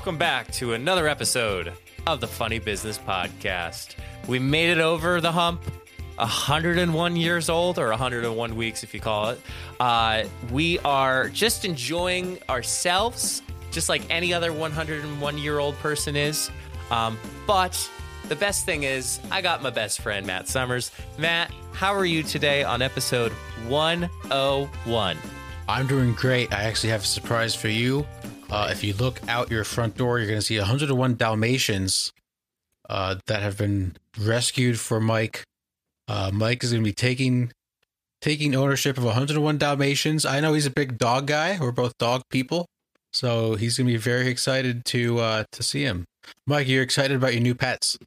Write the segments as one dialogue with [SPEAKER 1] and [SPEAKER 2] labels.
[SPEAKER 1] welcome back to another episode of the Funny Business Podcast. We made it over the hump, 101 years old, or 101 weeks if you call it. Uh, we are just enjoying ourselves, just like any other 101 year old person is. Um, but the best thing is, I got my best friend, Matt Summers. Matt, how are you today on episode 101?
[SPEAKER 2] I'm doing great. I actually have a surprise for you. Uh, if you look out your front door, you're going to see 101 Dalmatians uh, that have been rescued for Mike. Uh, Mike is going to be taking taking ownership of 101 Dalmatians. I know he's a big dog guy. We're both dog people, so he's going to be very excited to uh, to see him. Mike, you're excited about your new pets?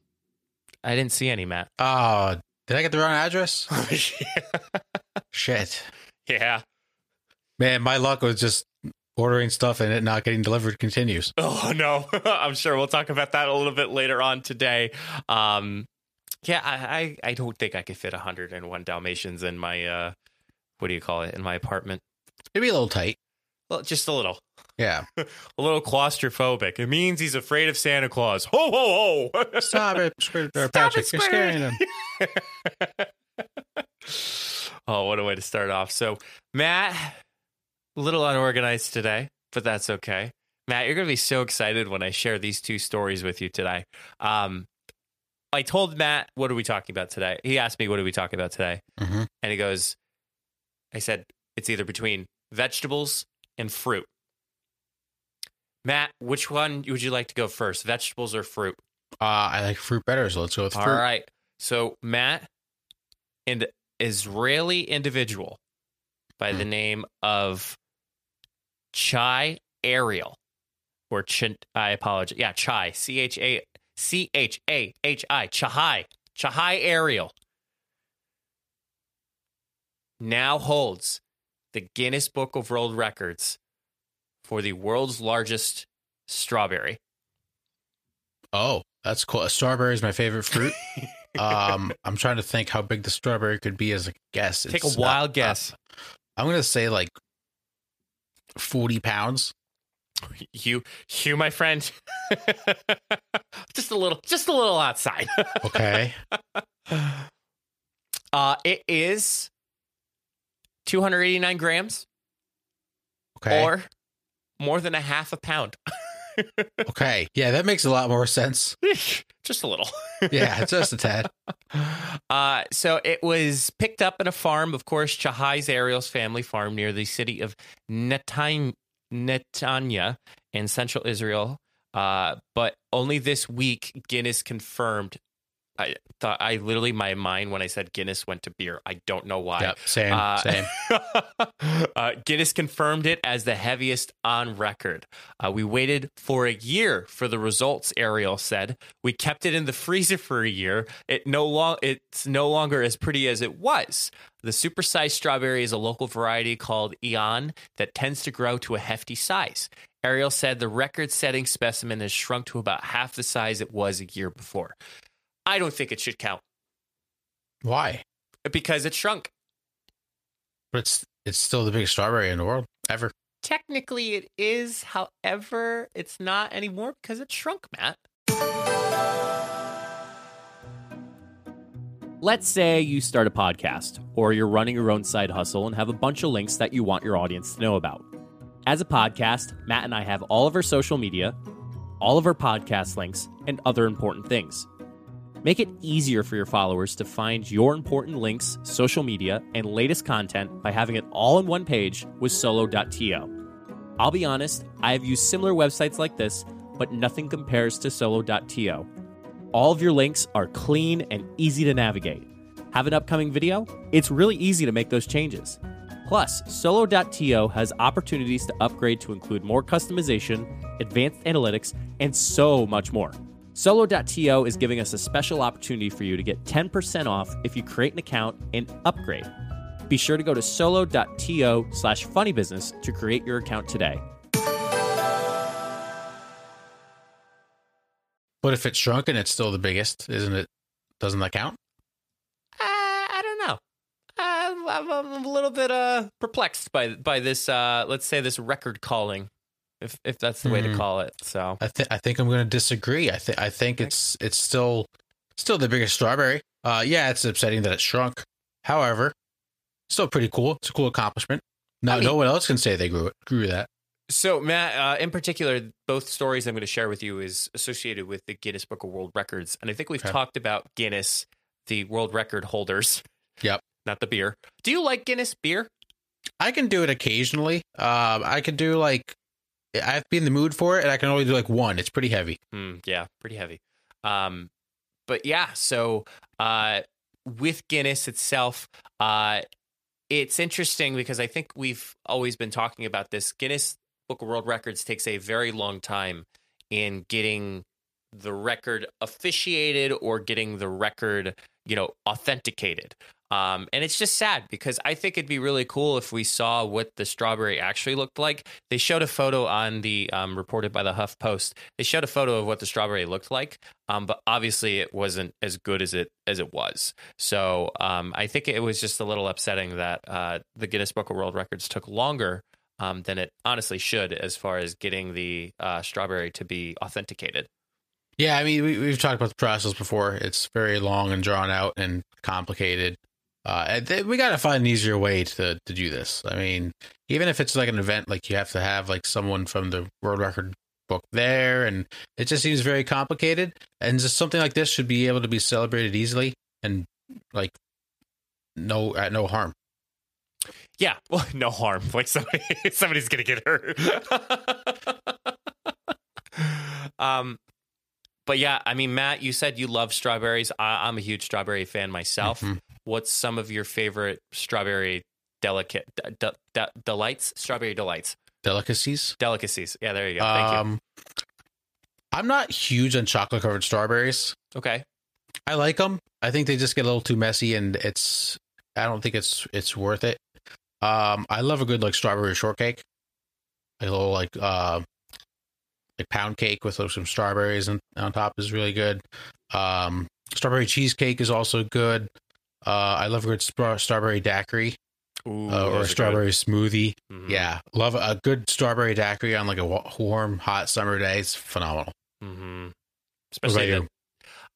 [SPEAKER 1] I didn't see any, Matt.
[SPEAKER 2] Oh, did I get the wrong address? Shit,
[SPEAKER 1] yeah.
[SPEAKER 2] man, my luck was just ordering stuff and it not getting delivered continues.
[SPEAKER 1] Oh no, I'm sure we'll talk about that a little bit later on today. Um, yeah, I, I, I don't think I could fit 101 Dalmatians in my uh, what do you call it in my apartment?
[SPEAKER 2] Maybe a little tight.
[SPEAKER 1] Well, just a little,
[SPEAKER 2] Yeah.
[SPEAKER 1] a little claustrophobic. It means he's afraid of Santa Claus. Ho ho ho!
[SPEAKER 2] Stop it,
[SPEAKER 1] Stop
[SPEAKER 2] Patrick.
[SPEAKER 1] it,
[SPEAKER 2] You're scaring him.
[SPEAKER 1] oh, what a way to start off. So, Matt, a little unorganized today, but that's okay. Matt, you're going to be so excited when I share these two stories with you today. Um, I told Matt, what are we talking about today? He asked me, what are we talking about today?
[SPEAKER 2] Mhm.
[SPEAKER 1] And he goes, I said, it's either between vegetables and fruit. Matt, which one would you like to go first, vegetables or fruit?
[SPEAKER 2] Uh, I like fruit better, so let's go with fruit.
[SPEAKER 1] All right. So Matt, an Israeli individual by the
[SPEAKER 2] Hmm.
[SPEAKER 1] name of Chai Ariel, or Ch- I apologize. Yeah, Chai. C H A C H A H I. Chahai. Chahai Ariel now holds the Guinness Book of World Records for the world's largest strawberry.
[SPEAKER 2] Oh, that's cool. A Strawberry is my favorite fruit. um, I'm trying to think how big the strawberry could be as a guess.
[SPEAKER 1] Take
[SPEAKER 2] It's
[SPEAKER 1] a wild
[SPEAKER 2] not-
[SPEAKER 1] guess.
[SPEAKER 2] I'm gonna say like 40 pounds.
[SPEAKER 1] you you my friend just a little just a little outside
[SPEAKER 2] Okay.
[SPEAKER 1] uh it is 289 grams
[SPEAKER 2] Okay.
[SPEAKER 1] or more than a half a pound
[SPEAKER 2] okay. Yeah, that makes a lot more sense.
[SPEAKER 1] Just a little
[SPEAKER 2] Yeah, just a tad.
[SPEAKER 1] uh so it was picked up in a farm of course chahai's ariel's family farm near the city of netanya in central israel uh but only this week guinness confirmed I thought I literally my mind when I said Guinness went to beer. I don't know why.
[SPEAKER 2] Yep. Same.
[SPEAKER 1] Uh,
[SPEAKER 2] same.
[SPEAKER 1] uh, Guinness confirmed it as the heaviest on record. Uh, we waited for a year for the results. Ariel said we kept it in the freezer for a year. It no long it's no longer as pretty as it was. The supersized strawberry is a local variety called Ilan that tends to grow to a hefty size. Ariel said the record-setting specimen has shrunk to about half the size it was a year before. I don't think it should count
[SPEAKER 2] Why?
[SPEAKER 1] because it shrunk.
[SPEAKER 2] But it's it's still the biggest strawberry in the world ever.
[SPEAKER 1] Technically, it is. However, it's not anymore because it shrunk, Matt. Let's say you start a podcast or you're running your own side hustle and have a bunch of links that you want your audience to know about. As a podcast, Matt and I have all of our social media, all of our podcast links, and other important things. Make it easier for your followers to find your important links, social media, and latest content by having it all in one page with solo.to. I'll be honest, I have used similar websites like this, but nothing compares to solo.to. All of your links are clean and easy to navigate. Have an upcoming video? It's really easy to make those changes. Plus, solo.to has opportunities to upgrade to include more customization, advanced analytics, and so much more. Solo.to is giving us a special opportunity for you to get 10% off if you create an account and upgrade. Be sure to go to solo.to slash funnybusiness to create your account today.
[SPEAKER 2] But if it's shrunken, it's still the biggest, isn't it? Doesn't that count?
[SPEAKER 1] Uh, I don't know. I'm, I'm, I'm a little bit uh, perplexed by by this. Uh, let's say this record calling if if that's the way to
[SPEAKER 2] Hmm.
[SPEAKER 1] call it. So
[SPEAKER 2] I think I think I'm going to disagree. I think I think it's it's still still the biggest strawberry. Uh, yeah, it's upsetting that it shrunk. However, still pretty cool. It's a cool accomplishment. No,
[SPEAKER 1] I mean-
[SPEAKER 2] no one else can say they grew it. Grew that.
[SPEAKER 1] So, Matt, uh, in particular, both stories I'm going to share with you is associated with the Guinness Book of World Records, and I think we've
[SPEAKER 2] Okay.
[SPEAKER 1] talked about Guinness, the world record holders.
[SPEAKER 2] Yep.
[SPEAKER 1] Not the beer. Do you like Guinness beer?
[SPEAKER 2] I can do it occasionally. Um, I can do like I have to be in the mood for it, and I can only do like one. It's pretty heavy.
[SPEAKER 1] Hmm, yeah, pretty heavy. Um, but yeah, so uh, with Guinness itself, uh, it's interesting because I think we've always been talking about this. Guinness Book of World Records takes a very long time in getting the record officiated or getting the record, you know, authenticated. Um, and it's just sad because I think it'd be really cool if we saw what the strawberry actually looked like. They showed a photo on the um, reported by the Huff Post. They showed a photo of what the strawberry looked like, um, but obviously it wasn't as good as it as it was. So um, I think it was just a little upsetting that uh, the Guinness Book of World Records took longer um, than it honestly should as far as getting the uh, strawberry to be authenticated.
[SPEAKER 2] Yeah, I mean we, we've talked about the process before. It's very long and drawn out and complicated. Uh, th- we got to find an easier way to to do this. I mean, even if it's like an event, like you have to have like someone from the world record book there, and it just seems very complicated. And just something like this should be able to be celebrated easily and like no at no harm.
[SPEAKER 1] Yeah, well, no harm. Like somebody, somebody's gonna get hurt. um, but yeah, I mean, Matt, you said you love strawberries. I, I'm a huge strawberry fan myself.
[SPEAKER 2] Mhm.
[SPEAKER 1] What's some of your favorite strawberry delicate de- de- de- delights? Strawberry delights,
[SPEAKER 2] Delicacies.
[SPEAKER 1] delicacies. Yeah, there you go. Thank
[SPEAKER 2] Um, I'm not huge on chocolate covered strawberries.
[SPEAKER 1] Okay.
[SPEAKER 2] I like them. I think they just get a little too messy, and it's. I don't think it's it's worth it. Um, I love a good like strawberry shortcake, a little like uh, like pound cake with like, some strawberries and on top is really good. Um, strawberry cheesecake is also good. Uh, I love a good sp- strawberry daiquiri
[SPEAKER 1] Ooh,
[SPEAKER 2] uh, or a strawberry smoothie.
[SPEAKER 1] good. Mhm.
[SPEAKER 2] Yeah, love a good strawberry daiquiri on like a wa- warm, hot summer day. It's phenomenal.
[SPEAKER 1] Mm-hmm. Especially the,
[SPEAKER 2] you?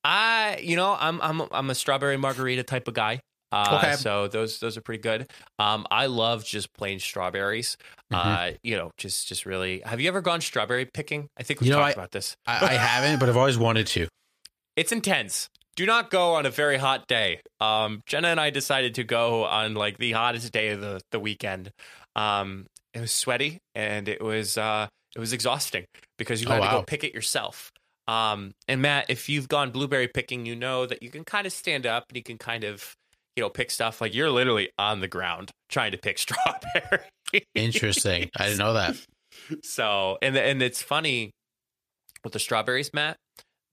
[SPEAKER 1] I, you know, I'm I'm I'm a strawberry margarita type of guy. Uh,
[SPEAKER 2] Okay.
[SPEAKER 1] So those those are pretty good. Um, I love just plain strawberries.
[SPEAKER 2] Mhm.
[SPEAKER 1] Uh, you know, just just really. Have you ever gone strawberry picking? I think we
[SPEAKER 2] You know,
[SPEAKER 1] talked
[SPEAKER 2] I-
[SPEAKER 1] about this.
[SPEAKER 2] I, I haven't, but I've always wanted to.
[SPEAKER 1] It's intense. Do not go on a very hot day. Um, Jenna and I decided to go on like the hottest day of the the weekend. Um, it was sweaty and it was uh, it was exhausting because you
[SPEAKER 2] Oh,
[SPEAKER 1] had to go pick it yourself. Um, and Matt, if you've gone blueberry picking, you know that you can kind of stand up and you can kind of you know pick stuff like you're literally on the ground trying to pick strawberry.
[SPEAKER 2] Interesting. I didn't know that.
[SPEAKER 1] So, and and it's funny with the strawberries, Matt.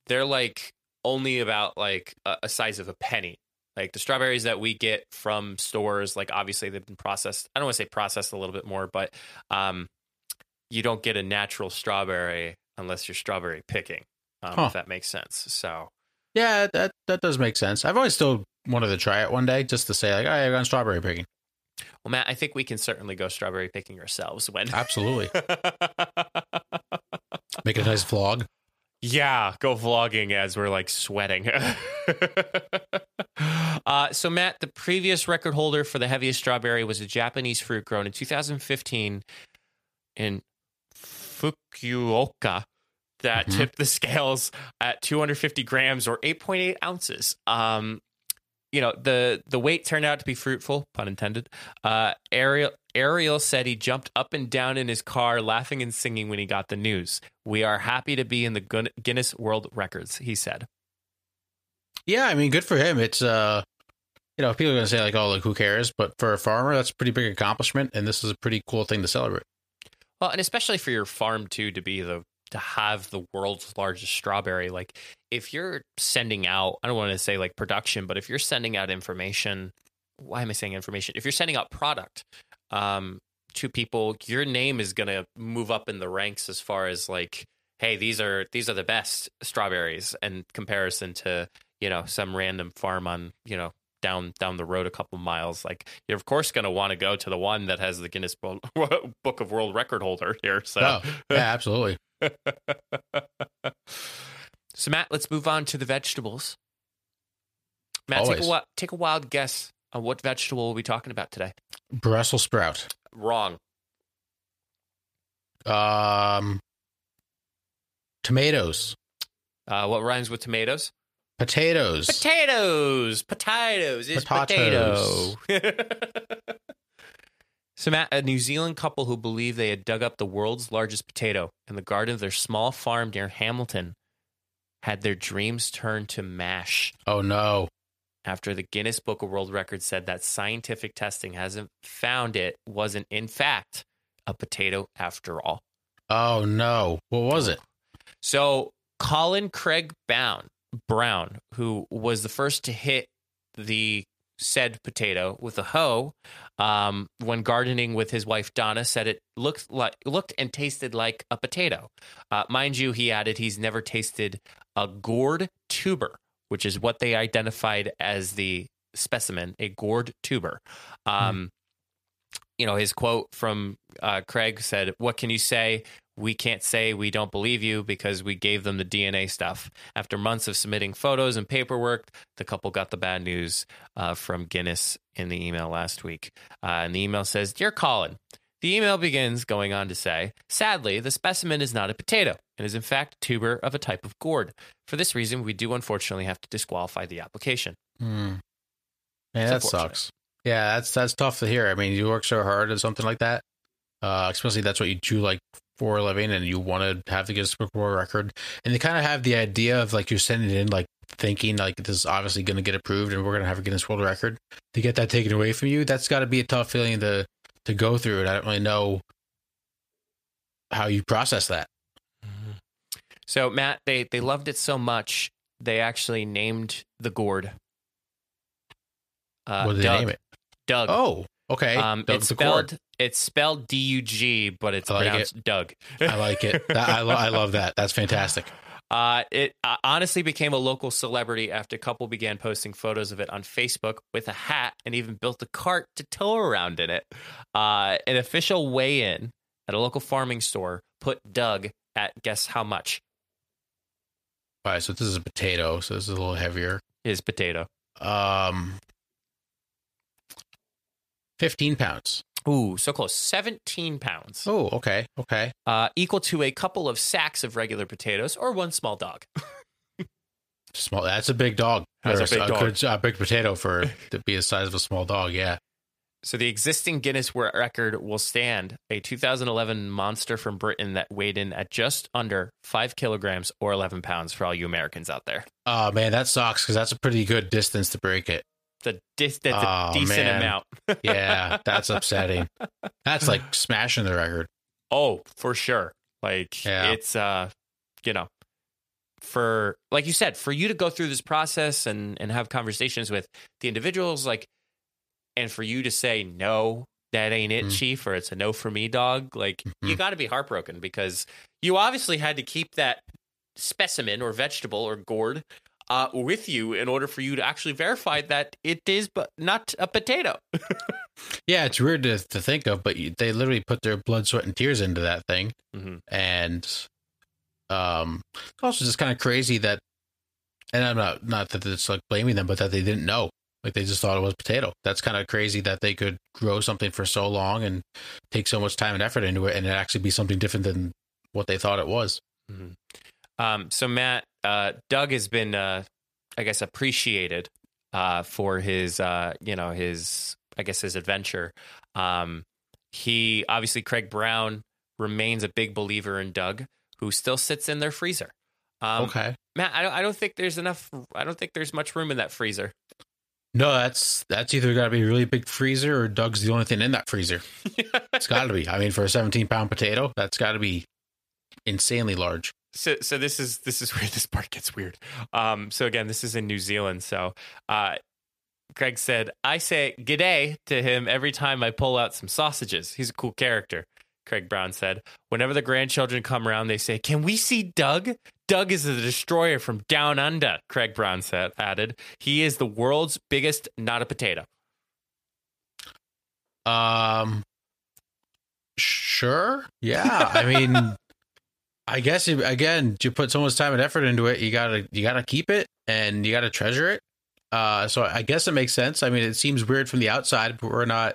[SPEAKER 1] They're like only about like a, a size of a penny. Like the strawberries that we get from stores, like obviously they've been processed. I don't want to say processed a little bit more, but um, you don't get a natural strawberry unless you're strawberry picking. Um,
[SPEAKER 2] Huh.
[SPEAKER 1] If that makes sense. So
[SPEAKER 2] Yeah, that that does make sense. I've always still wanted to try it one day just to say like, oh, I've gone strawberry picking.
[SPEAKER 1] Well, Matt, I think we can certainly go strawberry picking ourselves when.
[SPEAKER 2] Absolutely. Make a nice vlog.
[SPEAKER 1] Yeah, go vlogging as we're like sweating. uh, so, Matt, the previous record holder for the heaviest strawberry was a Japanese fruit grown in 2015 in Fukuoka that
[SPEAKER 2] Mhm.
[SPEAKER 1] tipped the scales at 250 grams or 8.8 ounces. Um, you know the the wait turned out to be fruitful, pun intended. Uh, Ariel Ariel said he jumped up and down in his car, laughing and singing when he got the news. We are happy to be in the Guinness World Records, he said.
[SPEAKER 2] Yeah, I mean, good for him. It's uh, you know, people are gonna say like, oh, like who cares? But for a farmer, that's a pretty big accomplishment, and this is a pretty cool thing to celebrate.
[SPEAKER 1] Well, and especially for your farm too, to be the to have the world's largest strawberry. Like, if you're sending out, I don't want to say like production, but if you're sending out information, why am I saying information? If you're sending out product um, to people, your name is going to move up in the ranks as far as like, hey, these are these are the best strawberries in comparison to you know some random farm on you know down down the road a couple miles, like you're of course going to want to go to the one that has the Guinness Book of World Record holder here. So
[SPEAKER 2] Oh, yeah, absolutely.
[SPEAKER 1] so Matt, let's move on to the vegetables. Matt, take a,
[SPEAKER 2] Always.
[SPEAKER 1] take a wild guess on what vegetable we'll be talking about today.
[SPEAKER 2] Brussels sprout.
[SPEAKER 1] Wrong.
[SPEAKER 2] Um, tomatoes.
[SPEAKER 1] Uh, what rhymes with tomatoes?
[SPEAKER 2] Potatoes.
[SPEAKER 1] Potatoes. Potatoes is
[SPEAKER 2] Potatoes.
[SPEAKER 1] potato. so, Matt, a New Zealand couple who believed they had dug up the world's largest potato in the garden of their small farm near Hamilton had their dreams turned to mash
[SPEAKER 2] oh no.
[SPEAKER 1] after the Guinness Book of World Records said that scientific testing hasn't found it wasn't, in fact, a potato after all.
[SPEAKER 2] Oh no. What was it?
[SPEAKER 1] So Colin Craig Brown, Brown, who was the first to hit the said potato with a hoe, um, when gardening with his wife Donna, said it looked like looked and tasted like a potato. Uh, mind you, he added he's never tasted a gourd tuber, which is what they identified as the specimen, a gourd tuber. Um, You know, his quote from uh, Craig said, "What can you say? We can't say we don't believe you because we gave them the DNA stuff. After months of submitting photos and paperwork, the couple got the bad news uh, from Guinness in the email last week. Uh, and the email says Dear Colin, the email begins going on to say, Sadly, the specimen is not a potato and is in fact a tuber of a type of gourd. For this reason, we do unfortunately have to disqualify the application.
[SPEAKER 2] Hmm. Yeah, that sucks. Yeah, that's that's tough to hear. I mean, you work so hard at something like that, uh, especially that's what you do like for a living, and you want to have the Guinness Book World Record, and they kind of have the idea of like you're sending it in, like thinking like this is obviously going to get approved, and we're going to have a Guinness World Record. To get that taken away from you, that's got to be a tough feeling to to go through, and I don't really know how you process that.
[SPEAKER 1] So, Matt, they, they loved it so much, they actually named the gourd. Uh,
[SPEAKER 2] what did they name it?
[SPEAKER 1] Doug.
[SPEAKER 2] Oh, okay.
[SPEAKER 1] Um,
[SPEAKER 2] Doug
[SPEAKER 1] it's spelled it's spelled D U G, but it's
[SPEAKER 2] I like
[SPEAKER 1] pronounced Doug.
[SPEAKER 2] I like it. That, I, lo- I love that. That's fantastic.
[SPEAKER 1] Uh, it uh, honestly became a local celebrity after a couple began posting photos of it on Facebook with a hat and even built a cart to tow around in it. Uh, an official weigh-in at a local farming store put Doug at guess how much
[SPEAKER 2] All right, so this is a potato, so this is a little heavier.
[SPEAKER 1] his potato.
[SPEAKER 2] Um, fifteen pounds.
[SPEAKER 1] Ooh, so close. 17 pounds.
[SPEAKER 2] Oh, okay, okay.
[SPEAKER 1] Uh, equal to a couple of sacks of regular potatoes or one small dog.
[SPEAKER 2] Small. That's a big dog.
[SPEAKER 1] That's
[SPEAKER 2] Or
[SPEAKER 1] a big dog.
[SPEAKER 2] good- a big potato for to be the size of a small dog. Yeah.
[SPEAKER 1] So the existing Guinness World Record will stand a 2011 monster from Britain that weighed in at just under five kilograms or 11 pounds for all you Americans out there.
[SPEAKER 2] Oh man, that sucks because that's a pretty good distance to break it.
[SPEAKER 1] The dis- that's a
[SPEAKER 2] Oh,
[SPEAKER 1] decent
[SPEAKER 2] man.
[SPEAKER 1] amount.
[SPEAKER 2] Yeah, that's upsetting. That's like smashing the record.
[SPEAKER 1] Oh, for sure. Like
[SPEAKER 2] Yeah.
[SPEAKER 1] it's uh, you know, for like you said, for you to go through this process and and have conversations with the individuals, like, and for you to say no, that ain't it,
[SPEAKER 2] Mhm.
[SPEAKER 1] chief, or it's a no for me, dog. Like you
[SPEAKER 2] Mhm.
[SPEAKER 1] got to be heartbroken because you obviously had to keep that specimen or vegetable or gourd uh, with you in order for you to actually verify that it is but not a potato.
[SPEAKER 2] Yeah, it's weird to, to think of, but you, they literally put their blood, sweat, and tears into that thing.
[SPEAKER 1] Mhm.
[SPEAKER 2] and um it's also just kind of crazy that and i'm not not that it's like blaming them but that they didn't know like they just thought it was potato that's kind of crazy that they could grow something for so long and take so much time and effort into it and it actually be something different than what they thought it was
[SPEAKER 1] Um, so Matt, uh, Doug has been, uh, I guess, appreciated uh, for his, uh, you know, his, I guess, his adventure. Um, he obviously Craig Brown remains a big believer in Doug, who still sits in their freezer. Um,
[SPEAKER 2] okay
[SPEAKER 1] Matt, I don't, I don't think there's enough. I don't think there's much room in that freezer.
[SPEAKER 2] no that's that's either got to be a really big freezer or doug's the only thing in that freezer it's got to be i mean for a 17 pound potato that's got to be insanely large
[SPEAKER 1] so so this is this is where this part gets weird. Um, so again, this is in New Zealand. So uh, Greg said, "I say g'day to him every time I pull out some sausages. He's a cool character. Craig Brown said. Whenever the grandchildren come around, they say, Can we see Doug? Doug is the destroyer from down under, Craig Brown said, added. He is the world's biggest not a potato.
[SPEAKER 2] Um, sure. Yeah. I mean, I guess if, again, you put so much time and effort into it, you gotta you gotta keep it and you gotta treasure it. Uh, so I guess it makes sense. I mean, it seems weird from the outside, but we're not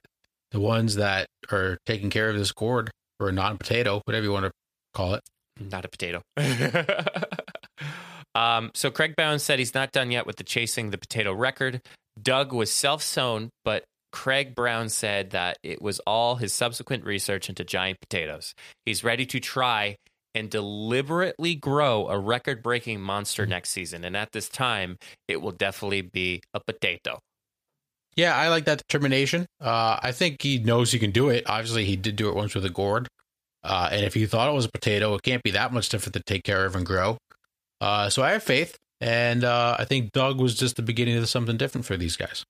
[SPEAKER 2] the ones that are taking care of this gourd or a non-potato, whatever you want to call it.
[SPEAKER 1] Not a potato. um, so Craig Brown said he's not done yet with the chasing the potato record. Doug was self-sown, but Craig Brown said that it was all his subsequent research into giant potatoes. He's ready to try and deliberately grow a record breaking monster next season. And at this time, it will definitely be a potato.
[SPEAKER 2] Yeah, I like that determination. Uh, I think he knows he can do it. Obviously, he did do it once with a gourd. Uh, and if he thought it was a potato, it can't be that much different to take care of and grow. Uh, so I have faith. And uh, I think Doug was just the beginning of something different for these guys.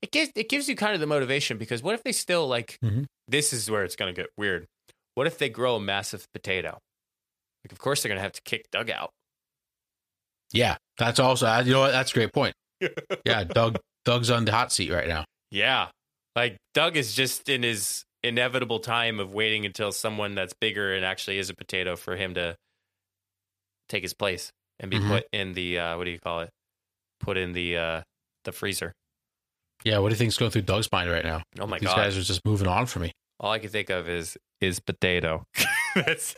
[SPEAKER 1] It gives, it gives you kind of the motivation because what if they still like,
[SPEAKER 2] Mhm.
[SPEAKER 1] this is where it's going to get weird. What if they grow a massive potato? Like, of course, they're going to have to kick Doug out.
[SPEAKER 2] Yeah, that's also you know what that's a great point. Yeah, Doug Doug's on the hot seat right now.
[SPEAKER 1] Yeah. Like Doug is just in his inevitable time of waiting until someone that's bigger and actually is a potato for him to take his place and be
[SPEAKER 2] Mhm.
[SPEAKER 1] put in the uh what do you call it? Put in the uh the freezer.
[SPEAKER 2] Yeah, what do you think's going through Doug's mind right now?
[SPEAKER 1] Oh my
[SPEAKER 2] These
[SPEAKER 1] god.
[SPEAKER 2] These guys are just moving on for me.
[SPEAKER 1] All I can think of is is potato. that's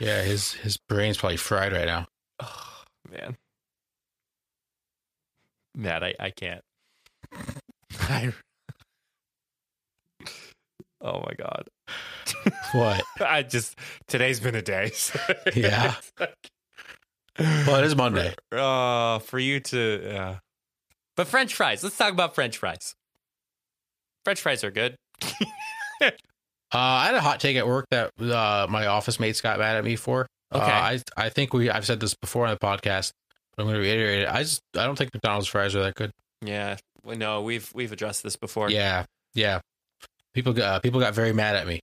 [SPEAKER 2] Yeah, his his brain's probably fried right now.
[SPEAKER 1] oh, man. Matt, I, I can't. I, oh my god.
[SPEAKER 2] What?
[SPEAKER 1] I just today's been a day. so
[SPEAKER 2] Yeah.
[SPEAKER 1] like-
[SPEAKER 2] Well, it is Monday.
[SPEAKER 1] Uh, for you to, yeah. But French fries. Let's talk about French fries. French fries are good.
[SPEAKER 2] Uh, I had a hot take at work that uh, my office mates got mad at me for.
[SPEAKER 1] Okay.
[SPEAKER 2] Uh, I I think we I've said this before on the podcast, but I'm going to reiterate it. I just I don't think McDonald's fries are that good.
[SPEAKER 1] Yeah, know we've we've addressed this before.
[SPEAKER 2] Yeah, yeah. People got uh, people got very mad at me.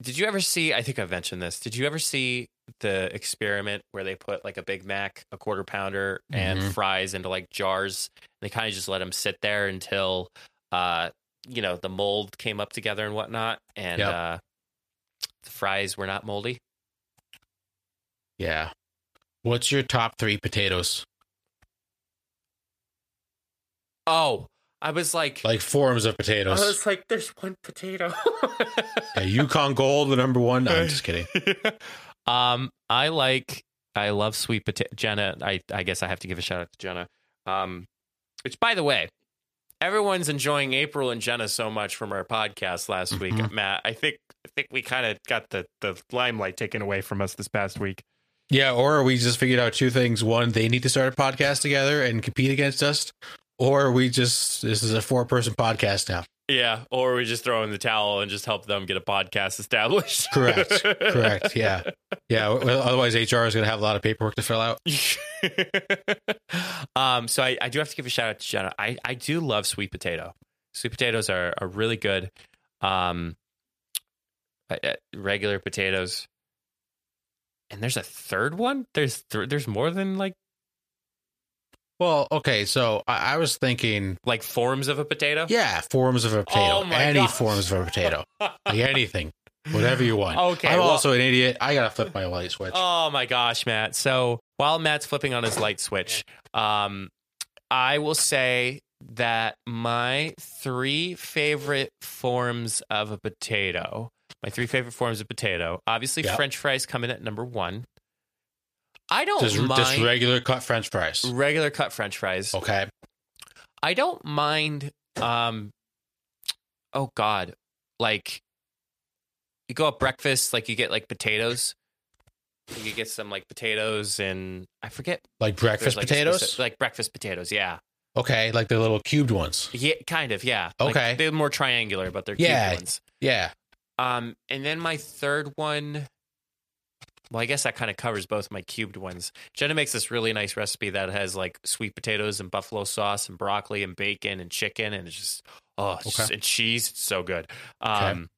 [SPEAKER 1] Did you ever see? I think I've mentioned this. Did you ever see the experiment where they put like a Big Mac, a quarter pounder, and
[SPEAKER 2] Mhm.
[SPEAKER 1] fries into like jars? And they kind of just let them sit there until, uh, you know, the mold came up together and whatnot, and
[SPEAKER 2] Yep.
[SPEAKER 1] uh, the fries were not moldy.
[SPEAKER 2] Yeah. What's your top three potatoes?
[SPEAKER 1] Oh, I was like,
[SPEAKER 2] Like forms of potatoes.
[SPEAKER 1] I was like, there's one potato.
[SPEAKER 2] Yeah, Yukon Gold, the number one. No, I'm just kidding.
[SPEAKER 1] um, I like, I love sweet potato. Jenna, I, I guess I have to give a shout out to Jenna. Um, which, by the way, everyone's enjoying April and Jenna so much from our podcast last week.
[SPEAKER 2] Mhm.
[SPEAKER 1] Matt, I think, I think we kind of got the the limelight taken away from us this past week.
[SPEAKER 2] Yeah, or we just figured out two things. One, they need to start a podcast together and compete against us. Or we just this is a four person podcast now.
[SPEAKER 1] Yeah, or we just throw in the towel and just help them get a podcast established.
[SPEAKER 2] Correct. Correct. Yeah. Yeah. Otherwise HR is gonna have a lot of paperwork to fill out.
[SPEAKER 1] um, so I, I do have to give a shout out to Jenna. I, I do love sweet potato. Sweet potatoes are, are really good. Um, regular potatoes. And there's a third one. There's th- there's more than like
[SPEAKER 2] Well, okay, so I, I was thinking
[SPEAKER 1] like forms of a potato.
[SPEAKER 2] Yeah, forms of a potato.
[SPEAKER 1] Oh
[SPEAKER 2] Any
[SPEAKER 1] gosh.
[SPEAKER 2] forms of a potato. like anything. Whatever you want.
[SPEAKER 1] Okay,
[SPEAKER 2] I'm
[SPEAKER 1] well-
[SPEAKER 2] also an idiot. I gotta flip my light switch.
[SPEAKER 1] Oh my gosh, Matt. So while Matt's flipping on his light switch, um, I will say that my three favorite forms of a potato, my three favorite forms of potato, obviously
[SPEAKER 2] Yep.
[SPEAKER 1] French fries come in at number one. I don't
[SPEAKER 2] just,
[SPEAKER 1] mind
[SPEAKER 2] just regular cut French fries.
[SPEAKER 1] regular cut French fries.
[SPEAKER 2] Okay.
[SPEAKER 1] I don't mind. Um, oh God, like you go up breakfast, like you get like potatoes. You could get some like potatoes and I forget
[SPEAKER 2] Like breakfast
[SPEAKER 1] like,
[SPEAKER 2] potatoes?
[SPEAKER 1] specific- like breakfast potatoes. Yeah,
[SPEAKER 2] okay, like the little cubed ones.
[SPEAKER 1] yeah, kind of. Yeah. Like,
[SPEAKER 2] Okay.
[SPEAKER 1] they're more triangular, but they're
[SPEAKER 2] Yeah.
[SPEAKER 1] ones.
[SPEAKER 2] Yeah.
[SPEAKER 1] Um, and then my third one. Well, I guess that kind of covers both my cubed ones. Jenna makes this really nice recipe that has like sweet potatoes and buffalo sauce and broccoli and bacon and chicken and it's just oh it's just- and cheese. It's so good. Um,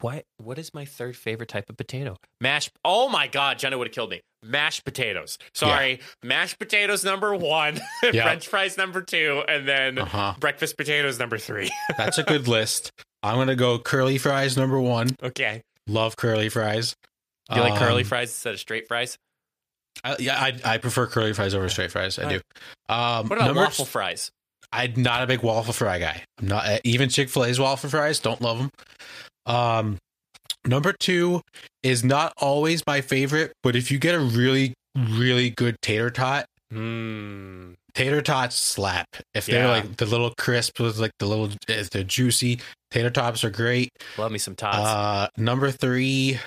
[SPEAKER 1] what what is my third favorite type of potato? Mashed. Oh my god, Jenna would have killed me. Mashed potatoes. Sorry, mashed potatoes number one,
[SPEAKER 2] Yeah.
[SPEAKER 1] French fries number two, and then
[SPEAKER 2] Uh huh.
[SPEAKER 1] breakfast potatoes number three.
[SPEAKER 2] That's a good list. I'm gonna go curly fries number one.
[SPEAKER 1] okay.
[SPEAKER 2] Love curly fries.
[SPEAKER 1] Do you like curly
[SPEAKER 2] Um,
[SPEAKER 1] fries instead of straight fries?
[SPEAKER 2] I, yeah, I I prefer curly fries over straight fries. I do. Um,
[SPEAKER 1] What about waffle fries?
[SPEAKER 2] I'm not a big waffle fry guy. I'm not uh, even Chick Fil A's waffle fries. Don't love them. Um, number two is not always my favorite, but if you get a really really good tater tot,
[SPEAKER 1] Hmm.
[SPEAKER 2] tater tots slap. If they're like the little crisp with like the little, if they're juicy, tater tots are great.
[SPEAKER 1] Love me some tots.
[SPEAKER 2] Uh, number three,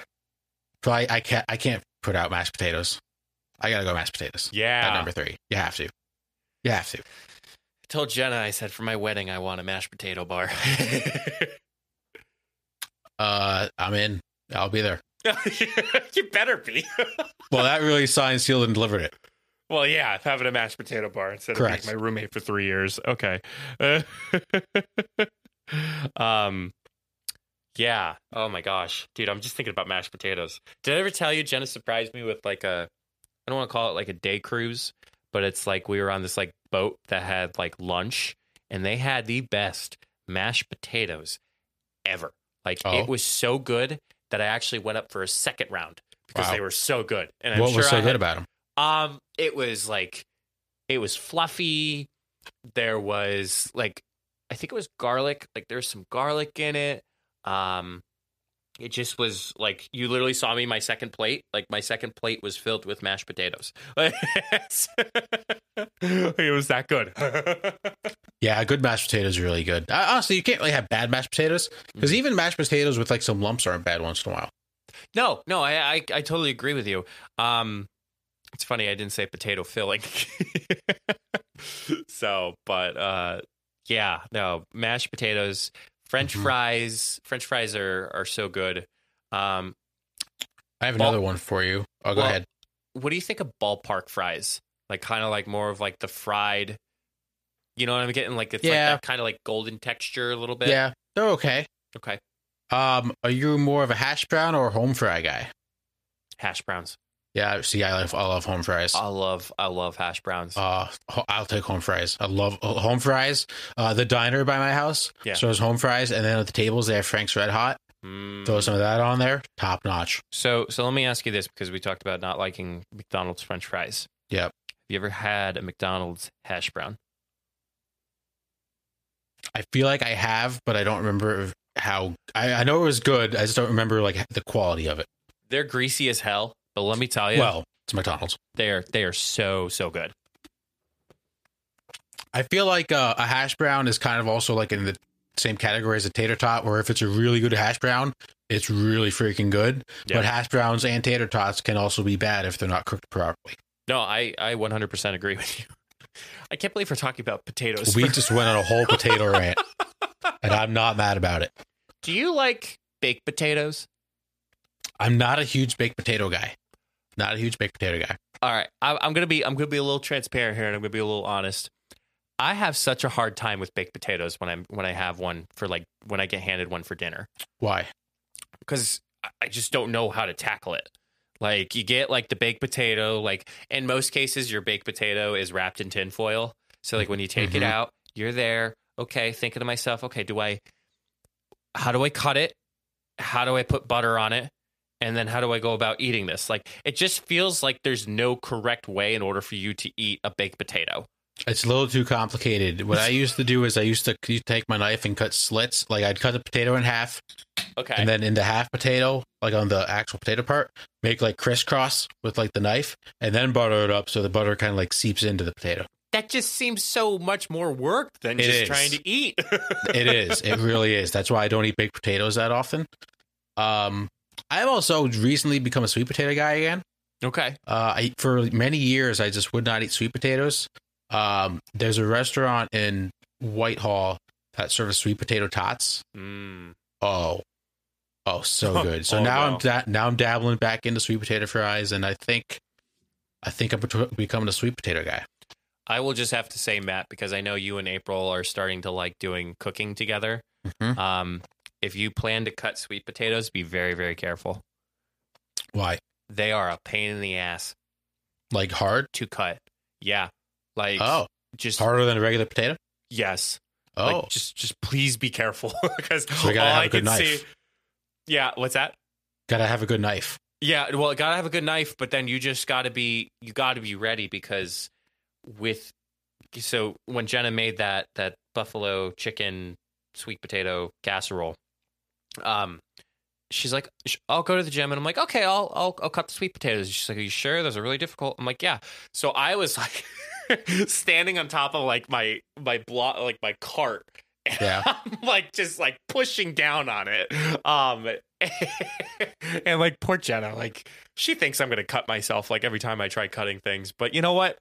[SPEAKER 2] probably I I can't I can't put out mashed potatoes. I gotta go mashed potatoes.
[SPEAKER 1] yeah.
[SPEAKER 2] At number three, you have to. You have to.
[SPEAKER 1] I told Jenna, I said for my wedding, I want a mashed potato bar.
[SPEAKER 2] Uh, I'm in. I'll be there.
[SPEAKER 1] you better be.
[SPEAKER 2] Well, that really signed, sealed, and delivered it.
[SPEAKER 1] well, yeah, having a mashed potato bar instead
[SPEAKER 2] Correct.
[SPEAKER 1] of being my roommate for three years. Okay. um, yeah. Oh my gosh, dude, I'm just thinking about mashed potatoes. Did I ever tell you Jenna surprised me with like a, I don't want to call it like a day cruise, but it's like we were on this like boat that had like lunch, and they had the best mashed potatoes ever. Like
[SPEAKER 2] Oh.
[SPEAKER 1] it was so good that I actually went up for a second round because
[SPEAKER 2] Wow.
[SPEAKER 1] they were so good. And I'm
[SPEAKER 2] what
[SPEAKER 1] sure
[SPEAKER 2] was so
[SPEAKER 1] I
[SPEAKER 2] good
[SPEAKER 1] had-
[SPEAKER 2] about them?
[SPEAKER 1] um, it was like, it was fluffy. There was like, I think it was garlic. Like there's some garlic in it. Um, it just was like you literally saw me my second plate. Like my second plate was filled with mashed potatoes. it was that good.
[SPEAKER 2] Yeah, good mashed potatoes are really good. Uh, honestly, you can't really have bad mashed potatoes because even mashed potatoes with like some lumps aren't bad once in a while.
[SPEAKER 1] No, no, I, I I totally agree with you. Um, it's funny I didn't say potato filling. so, but uh, yeah, no mashed potatoes, French
[SPEAKER 2] Mhm.
[SPEAKER 1] fries. French fries are are so good. Um,
[SPEAKER 2] I have another one for you. Oh, go
[SPEAKER 1] well,
[SPEAKER 2] ahead.
[SPEAKER 1] what do you think of ballpark fries? Like kind of like more of like the fried. You know what I'm getting? Like it's like
[SPEAKER 2] Yeah.
[SPEAKER 1] that kind of like golden texture a little bit.
[SPEAKER 2] Yeah, they're okay.
[SPEAKER 1] Okay.
[SPEAKER 2] Um, are you more of a hash brown or a home fry guy?
[SPEAKER 1] Hash browns.
[SPEAKER 2] Yeah, see, I love, I love home fries.
[SPEAKER 1] I love I love hash browns.
[SPEAKER 2] Uh, I'll take home fries. I love uh, home fries. Uh, the diner by my house
[SPEAKER 1] Yeah.
[SPEAKER 2] serves home fries, and then at the tables they have Frank's Red Hot.
[SPEAKER 1] Mm.
[SPEAKER 2] Throw some of that on there, top notch.
[SPEAKER 1] So, so let me ask you this because we talked about not liking McDonald's French fries.
[SPEAKER 2] Yep.
[SPEAKER 1] Have you ever had a McDonald's hash brown?
[SPEAKER 2] I feel like I have, but I don't remember how. I, I know it was good. I just don't remember like the quality of it.
[SPEAKER 1] They're greasy as hell, but let me tell you,
[SPEAKER 2] Well, it's McDonald's.
[SPEAKER 1] they are they are so so good.
[SPEAKER 2] I feel like uh, a hash brown is kind of also like in the same category as a tater tot, where if it's a really good hash brown, it's really freaking good.
[SPEAKER 1] Yeah.
[SPEAKER 2] But hash browns and tater tots can also be bad if they're not cooked properly.
[SPEAKER 1] No, I I 100% agree with you. I can't believe we're talking about potatoes.
[SPEAKER 2] We just went on a whole potato rant, and I'm not mad about it.
[SPEAKER 1] Do you like baked potatoes?
[SPEAKER 2] I'm not a huge baked potato guy. Not a huge baked potato guy.
[SPEAKER 1] All right, I, I'm gonna be I'm gonna be a little transparent here, and I'm gonna be a little honest. I have such a hard time with baked potatoes when I'm when I have one for like when I get handed one for dinner.
[SPEAKER 2] Why?
[SPEAKER 1] because I just don't know how to tackle it. Like you get like the baked potato, like in most cases your baked potato is wrapped in tinfoil. So like when you take it
[SPEAKER 2] Mhm.
[SPEAKER 1] out, you're there. Okay, thinking to myself, okay, do I how do I cut it? How do I put butter on it? And then how do I go about eating this? Like it just feels like there's no correct way in order for you to eat a baked potato.
[SPEAKER 2] It's a little too complicated. What I used to do is I used to take my knife and cut slits. Like I'd cut the potato in half,
[SPEAKER 1] Okay.
[SPEAKER 2] and then in the half potato, like on the actual potato part, make like crisscross with like the knife, and then butter it up so the butter kind of like seeps into the potato.
[SPEAKER 1] that just seems so much more work than
[SPEAKER 2] It
[SPEAKER 1] just
[SPEAKER 2] is.
[SPEAKER 1] trying to eat.
[SPEAKER 2] It is. It really is. That's why I don't eat baked potatoes that often. Um, I've also recently become a sweet potato guy again.
[SPEAKER 1] okay.
[SPEAKER 2] Uh, I for many years I just would not eat sweet potatoes. Um, there's a restaurant in Whitehall that serves sweet potato tots.
[SPEAKER 1] Mm.
[SPEAKER 2] Oh, Oh, so good. So
[SPEAKER 1] oh,
[SPEAKER 2] now
[SPEAKER 1] no.
[SPEAKER 2] I'm da- now I'm dabbling back into sweet potato fries, and I think I think I'm bet- becoming a sweet potato guy.
[SPEAKER 1] I will just have to say, Matt, because I know you and April are starting to like doing cooking together.
[SPEAKER 2] Mhm.
[SPEAKER 1] Um, if you plan to cut sweet potatoes, be very, very careful.
[SPEAKER 2] Why?
[SPEAKER 1] They are a pain in the ass
[SPEAKER 2] Like hard?
[SPEAKER 1] to cut. Yeah, like
[SPEAKER 2] Oh,
[SPEAKER 1] just
[SPEAKER 2] harder than a regular potato?
[SPEAKER 1] yes.
[SPEAKER 2] Oh,
[SPEAKER 1] Like just, just please be careful because
[SPEAKER 2] So we gotta
[SPEAKER 1] all
[SPEAKER 2] have
[SPEAKER 1] I
[SPEAKER 2] a good
[SPEAKER 1] can
[SPEAKER 2] knife.
[SPEAKER 1] see. Yeah, what's that?
[SPEAKER 2] gotta have a good knife.
[SPEAKER 1] Yeah, well, gotta have a good knife, but then you just gotta be you gotta be ready because with so when Jenna made that that buffalo chicken sweet potato casserole, um, she's like, I'll go to the gym, and I'm like, okay, I'll I'll I'll cut the sweet potatoes. She's like, are you sure? Those are really difficult. I'm like, yeah. So I was like standing on top of like my my block like my cart.
[SPEAKER 2] Yeah.
[SPEAKER 1] I'm like just like pushing down on it. Um and like poor Jenna, like she thinks I'm gonna cut myself like every time I try cutting things. But you know what?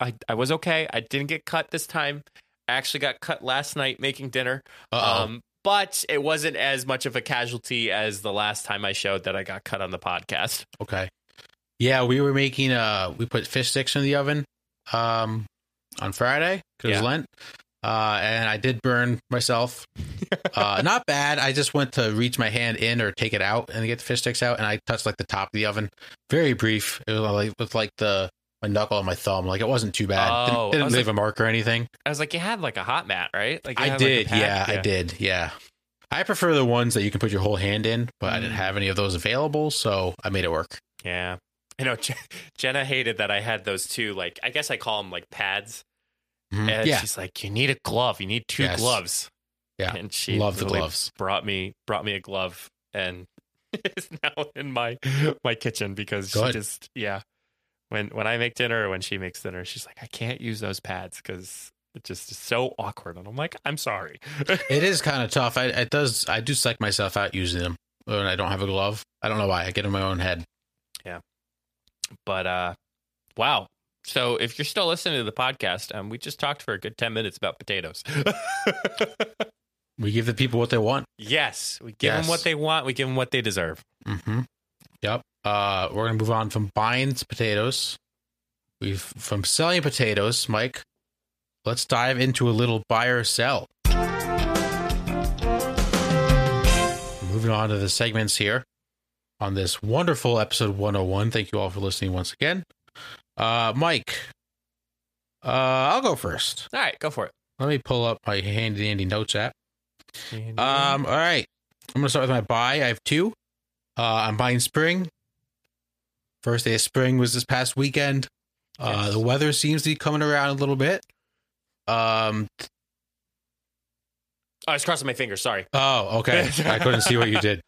[SPEAKER 1] I I was okay. I didn't get cut this time. I actually got cut last night making dinner.
[SPEAKER 2] Uh
[SPEAKER 1] Um, but it wasn't as much of a casualty as the last time I showed that I got cut on the podcast.
[SPEAKER 2] Okay. Yeah, we were making uh we put fish sticks in the oven um on Friday because
[SPEAKER 1] Yeah.
[SPEAKER 2] it was Lent. Uh and I did burn myself. uh not bad. I just went to reach my hand in or take it out and get the fish sticks out and I touched like the top of the oven. Very brief. It was like with like the my knuckle and my thumb. Like it wasn't too bad.
[SPEAKER 1] Oh,
[SPEAKER 2] didn't didn't leave a mark or anything.
[SPEAKER 1] I was like, you had like a hot mat, right? Like
[SPEAKER 2] I
[SPEAKER 1] had, like,
[SPEAKER 2] did.
[SPEAKER 1] pad?
[SPEAKER 2] yeah, I did. Yeah. I prefer the ones that you can put your whole hand in, but I didn't
[SPEAKER 1] Mm.
[SPEAKER 2] have any of those available, so I made it work.
[SPEAKER 1] Yeah. I know Je- Jenna hated that I had those two. Like, I guess I call them like pads.
[SPEAKER 2] Mhm.
[SPEAKER 1] And
[SPEAKER 2] Yeah,
[SPEAKER 1] she's like, you need a glove. You need two
[SPEAKER 2] Yes.
[SPEAKER 1] gloves.
[SPEAKER 2] Yeah.
[SPEAKER 1] And she
[SPEAKER 2] love the gloves.
[SPEAKER 1] brought me brought me a glove and is now in my my kitchen because she
[SPEAKER 2] Good.
[SPEAKER 1] just yeah. When when I make dinner or when she makes dinner, she's like, I can't use those pads because it just is so awkward. And I'm like, I'm sorry.
[SPEAKER 2] It is kind of tough. I it does. I do psych myself out using them when I don't have a glove. I don't know why. I get in my own head. Yeah.
[SPEAKER 1] But uh wow. So if you're still listening to the podcast, um, we just talked for a good ten minutes about potatoes.
[SPEAKER 2] We give the people what they want.
[SPEAKER 1] yes, we give
[SPEAKER 2] Yes.
[SPEAKER 1] them what they want. We give them what they deserve.
[SPEAKER 2] Mm-hmm. Yep. Uh, we're gonna move on from buying potatoes. We've from selling potatoes, Mike. Let's dive into a little buy or sell. Moving on to the segments here on this wonderful episode 101. Thank you all for listening once again. Uh, Mike, uh, I'll go first.
[SPEAKER 1] All right, go for it.
[SPEAKER 2] Let me pull up my handy dandy notes app. Um, all right. I'm gonna start with my buy. I have two. Uh, I'm buying spring. First day of spring was this past weekend. Uh,
[SPEAKER 1] Yes.
[SPEAKER 2] the weather seems to be coming around a little bit. Um.
[SPEAKER 1] I was crossing my fingers. Sorry.
[SPEAKER 2] Oh, okay. I couldn't see what you did.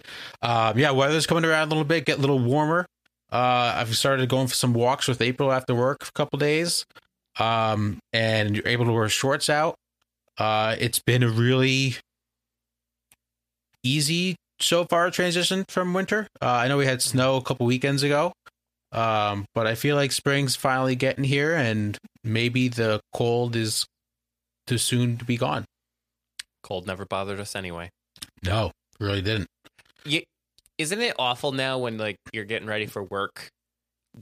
[SPEAKER 2] Um. Yeah, weather's coming around a little bit. Get a little warmer. Uh, I've started going for some walks with April after work for a couple days. Um, and you're able to wear shorts out. Uh, it's been a really easy so far transition from winter. Uh, I know we had snow a couple weekends ago, um, but I feel like spring's finally getting here, and maybe the cold is too soon to be gone.
[SPEAKER 1] Cold never bothered us anyway.
[SPEAKER 2] No, really didn't.
[SPEAKER 1] You, isn't it awful now when like you're getting ready for work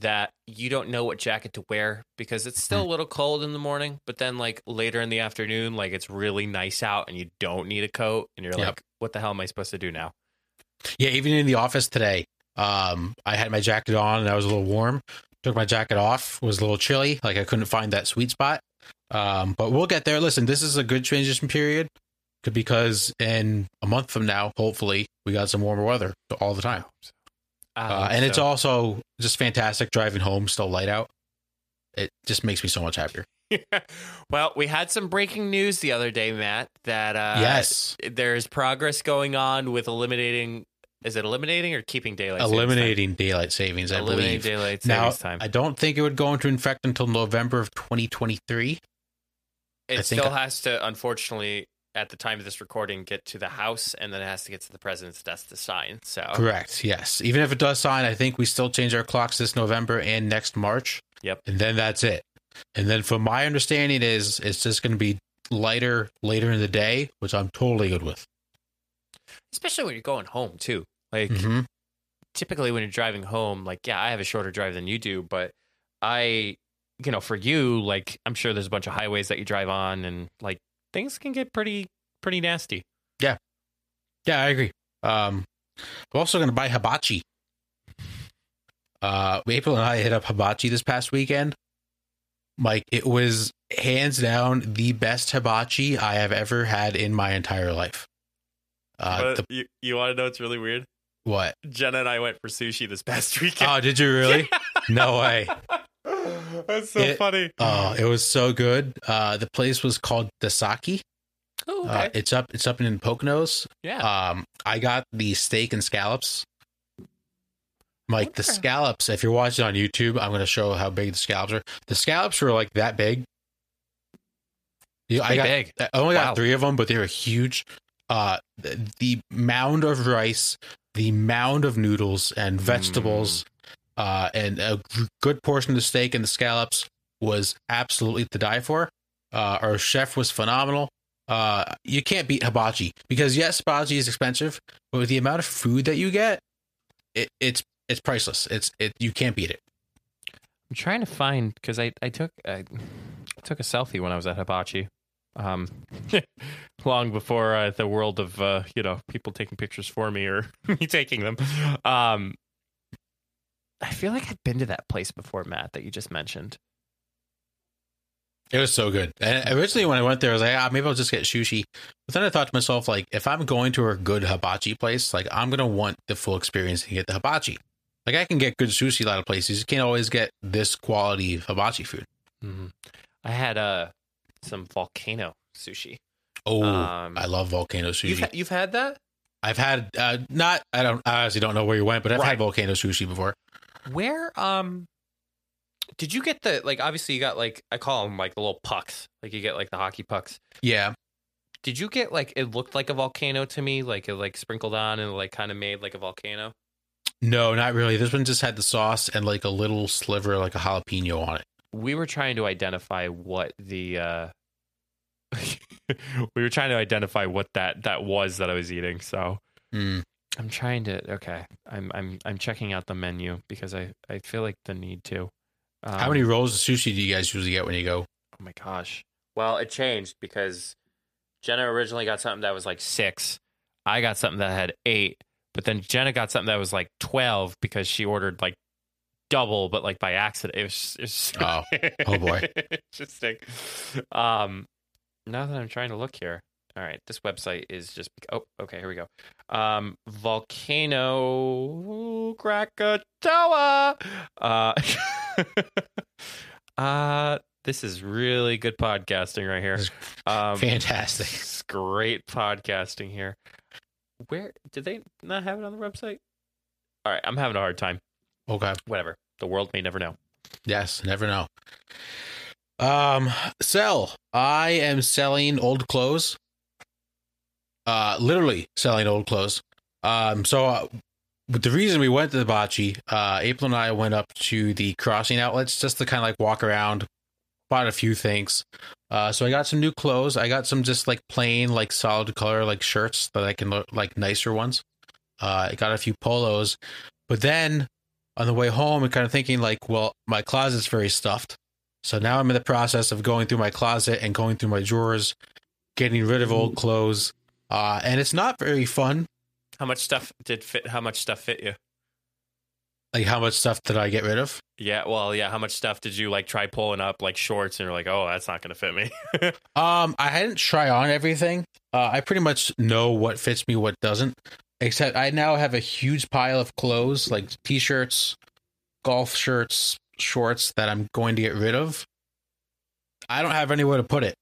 [SPEAKER 1] that you don't know what jacket to wear because it's still a little cold in the morning, but then like later in the afternoon, like it's really nice out and you don't need a coat, and you're
[SPEAKER 2] Yep.
[SPEAKER 1] like, what the hell am I supposed to do now?
[SPEAKER 2] Yeah, even in the office today, um, I had my jacket on and I was a little warm. Took my jacket off, was a little chilly, like I couldn't find that sweet spot. Um, but we'll get there. Listen, this is a good transition period because in a month from now, hopefully, we got some warmer weather all the time. Uh, and it's also just fantastic driving home, still light out. It just makes me so much happier.
[SPEAKER 1] well, we had some breaking news the other day, Matt, that uh,
[SPEAKER 2] yes,
[SPEAKER 1] there's progress going on with eliminating. Is it eliminating or keeping daylight? savings
[SPEAKER 2] eliminating daylight savings, I
[SPEAKER 1] eliminating
[SPEAKER 2] believe.
[SPEAKER 1] daylight
[SPEAKER 2] Now,
[SPEAKER 1] time.
[SPEAKER 2] I don't think it would go into effect until November of 2023.
[SPEAKER 1] It
[SPEAKER 2] I
[SPEAKER 1] still
[SPEAKER 2] I-
[SPEAKER 1] has to, unfortunately, at the time of this recording, get to the House, and then it has to get to the president's desk to sign. So,
[SPEAKER 2] Correct. Yes. Even if it does sign, I think we still change our clocks this November and next March.
[SPEAKER 1] Yep.
[SPEAKER 2] And then that's it. And then, from my understanding, is it's just going to be lighter later in the day, which I'm totally good with.
[SPEAKER 1] especially when you're going home too. Like
[SPEAKER 2] Mhm.
[SPEAKER 1] typically when you're driving home, like yeah, I have a shorter drive than you do, but I, you know, for you, like I'm sure there's a bunch of highways that you drive on, and like things can get pretty pretty nasty.
[SPEAKER 2] Yeah, Yeah, I agree. Um, we're also going to buy hibachi. Uh, April and I hit up hibachi this past weekend. Mike, it was hands down the best hibachi I have ever had in my entire life. Uh, the,
[SPEAKER 1] you you want to know what's really weird?
[SPEAKER 2] What?
[SPEAKER 1] Jenna and I went for sushi this past weekend.
[SPEAKER 2] Oh, did you really? no way.
[SPEAKER 1] That's so
[SPEAKER 2] It-
[SPEAKER 1] funny.
[SPEAKER 2] Oh, it was so good. Uh, the place was called Dasaki.
[SPEAKER 1] Oh,
[SPEAKER 2] Uh, it's up. It's up in Poconos.
[SPEAKER 1] yeah.
[SPEAKER 2] Um, I got the steak and scallops. Like the scallops, if you're watching on YouTube, I'm going to show how big the scallops are. The scallops were like that big. Yeah, I
[SPEAKER 1] Pretty
[SPEAKER 2] got.
[SPEAKER 1] big.
[SPEAKER 2] I only got
[SPEAKER 1] Wow.
[SPEAKER 2] three of them, but they were huge. Uh, the, the mound of rice, the mound of noodles and vegetables, uh, and a good portion of the steak and the scallops was absolutely to die for. Uh, our chef was phenomenal. Uh, you can't beat hibachi because yes, hibachi is expensive, but with the amount of food that you get, it, it's it's priceless. It's it you can't beat it.
[SPEAKER 1] I'm trying to find because I I took I took a selfie when I was at Hibachi, um, long before uh, the world of uh, you know people taking pictures for me or me taking them. Um, I feel like I've been to that place before, Matt, that you just mentioned.
[SPEAKER 2] It was so good. And originally, when I went there, I was like, ah, maybe I'll just get sushi. But then I thought to myself, like, if I'm going to a good hibachi place, like, I'm gonna want the full experience and get the hibachi. Like, I can get good sushi a lot of places. You can't always get this quality hibachi food.
[SPEAKER 1] Mm-hmm. I had uh some volcano sushi.
[SPEAKER 2] Oh,
[SPEAKER 1] Um,
[SPEAKER 2] I love volcano sushi.
[SPEAKER 1] You've ha- you've had that?
[SPEAKER 2] I've had uh, not. I don't. I honestly don't know where you went, but I've
[SPEAKER 1] Right.
[SPEAKER 2] had volcano sushi before.
[SPEAKER 1] Where um did you get the like obviously you got like I call them like the little pucks. Like you get like the hockey pucks.
[SPEAKER 2] Yeah,
[SPEAKER 1] Did you get like it looked like a volcano to me, like it like sprinkled on and like kind of made like a volcano?
[SPEAKER 2] no, not really. This one just had the sauce and like a little sliver, like a jalapeno on it.
[SPEAKER 1] We were trying to identify what the uh we were trying to identify what that that was that I was eating. So
[SPEAKER 2] Mm.
[SPEAKER 1] I'm trying to okay. I'm I'm I'm checking out the menu because I I feel like the need to. Um,
[SPEAKER 2] How many rolls of sushi do you guys usually get when you go?
[SPEAKER 1] Oh my gosh. Well, it changed because Jenna originally got something that was like six. I got something that had eight, but then Jenna got something that was like twelve because she ordered like double, but like by accident. It was, it was
[SPEAKER 2] Oh. Oh, boy.
[SPEAKER 1] interesting. Um, now that I'm trying to look here. All right, this website is just oh okay here we go. Um, volcano Krakatoa. Uh, uh, this is really good podcasting right here. Um,
[SPEAKER 2] Fantastic.
[SPEAKER 1] it's great podcasting here. Where did they not have it on the website? All right, I'm having a hard time.
[SPEAKER 2] Okay.
[SPEAKER 1] Whatever. The world may never know.
[SPEAKER 2] Yes, never know. Um, sell. I am selling old clothes. Uh, literally selling old clothes. Um, so uh, but the reason we went to the bocce, uh, April and I went up to the crossing outlets just to kind of like walk around, bought a few things. Uh, so I got some new clothes. I got some just like plain, like solid color, like shirts that I can look like nicer ones. Uh, I got a few polos, but then on the way home, I'm kind of thinking like, well, my closet's very stuffed. So now I'm in the process of going through my closet and going through my drawers, getting rid of old clothes. Uh, and it's not very fun.
[SPEAKER 1] How much stuff did fit? How much stuff fit you?
[SPEAKER 2] Like how much stuff did I get rid of?
[SPEAKER 1] Yeah, well, yeah. How much stuff did you like try pulling up, like shorts, and you're like, oh, that's not gonna fit me.
[SPEAKER 2] Um, I hadn't try on everything. Uh, I pretty much know what fits me, what doesn't. Except I now have a huge pile of clothes, like t-shirts, golf shirts, shorts that I'm going to get rid of. I don't have anywhere to put it.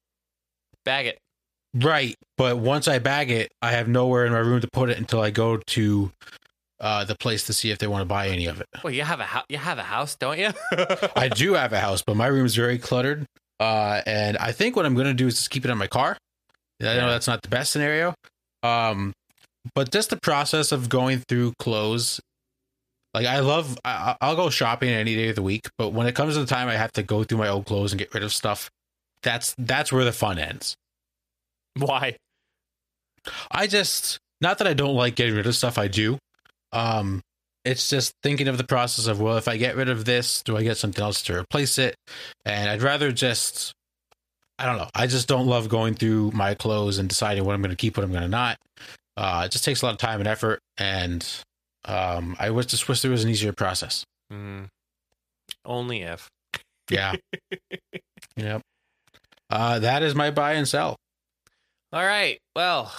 [SPEAKER 1] Bag it.
[SPEAKER 2] Right, but once I bag it, I have nowhere in my room to put it until I go to uh, the place to see if they want to buy any of it.
[SPEAKER 1] Well, you have a house. You have a house, don't you?
[SPEAKER 2] I do have a house, but my room is very cluttered. Uh, and I think what I'm going to do is just keep it in my car. I know that's not the best scenario. Um, but just the process of going through clothes, like I love, I, I'll go shopping any day of the week. But when it comes to the time I have to go through my old clothes and get rid of stuff, that's that's where the fun ends.
[SPEAKER 1] Why?
[SPEAKER 2] I just not that I don't like getting rid of stuff. I do, Um, it's just thinking of the process of well, if I get rid of this, do I get something else to replace it? And I'd rather just, I don't know. I just don't love going through my clothes and deciding what I'm going to keep, what I'm going to not. Uh, it just takes a lot of time and effort, and um, I wish just wish there was an easier process.
[SPEAKER 1] Mm. Only if.
[SPEAKER 2] Yeah. yep. Uh, that is my buy and sell.
[SPEAKER 1] All right. Well,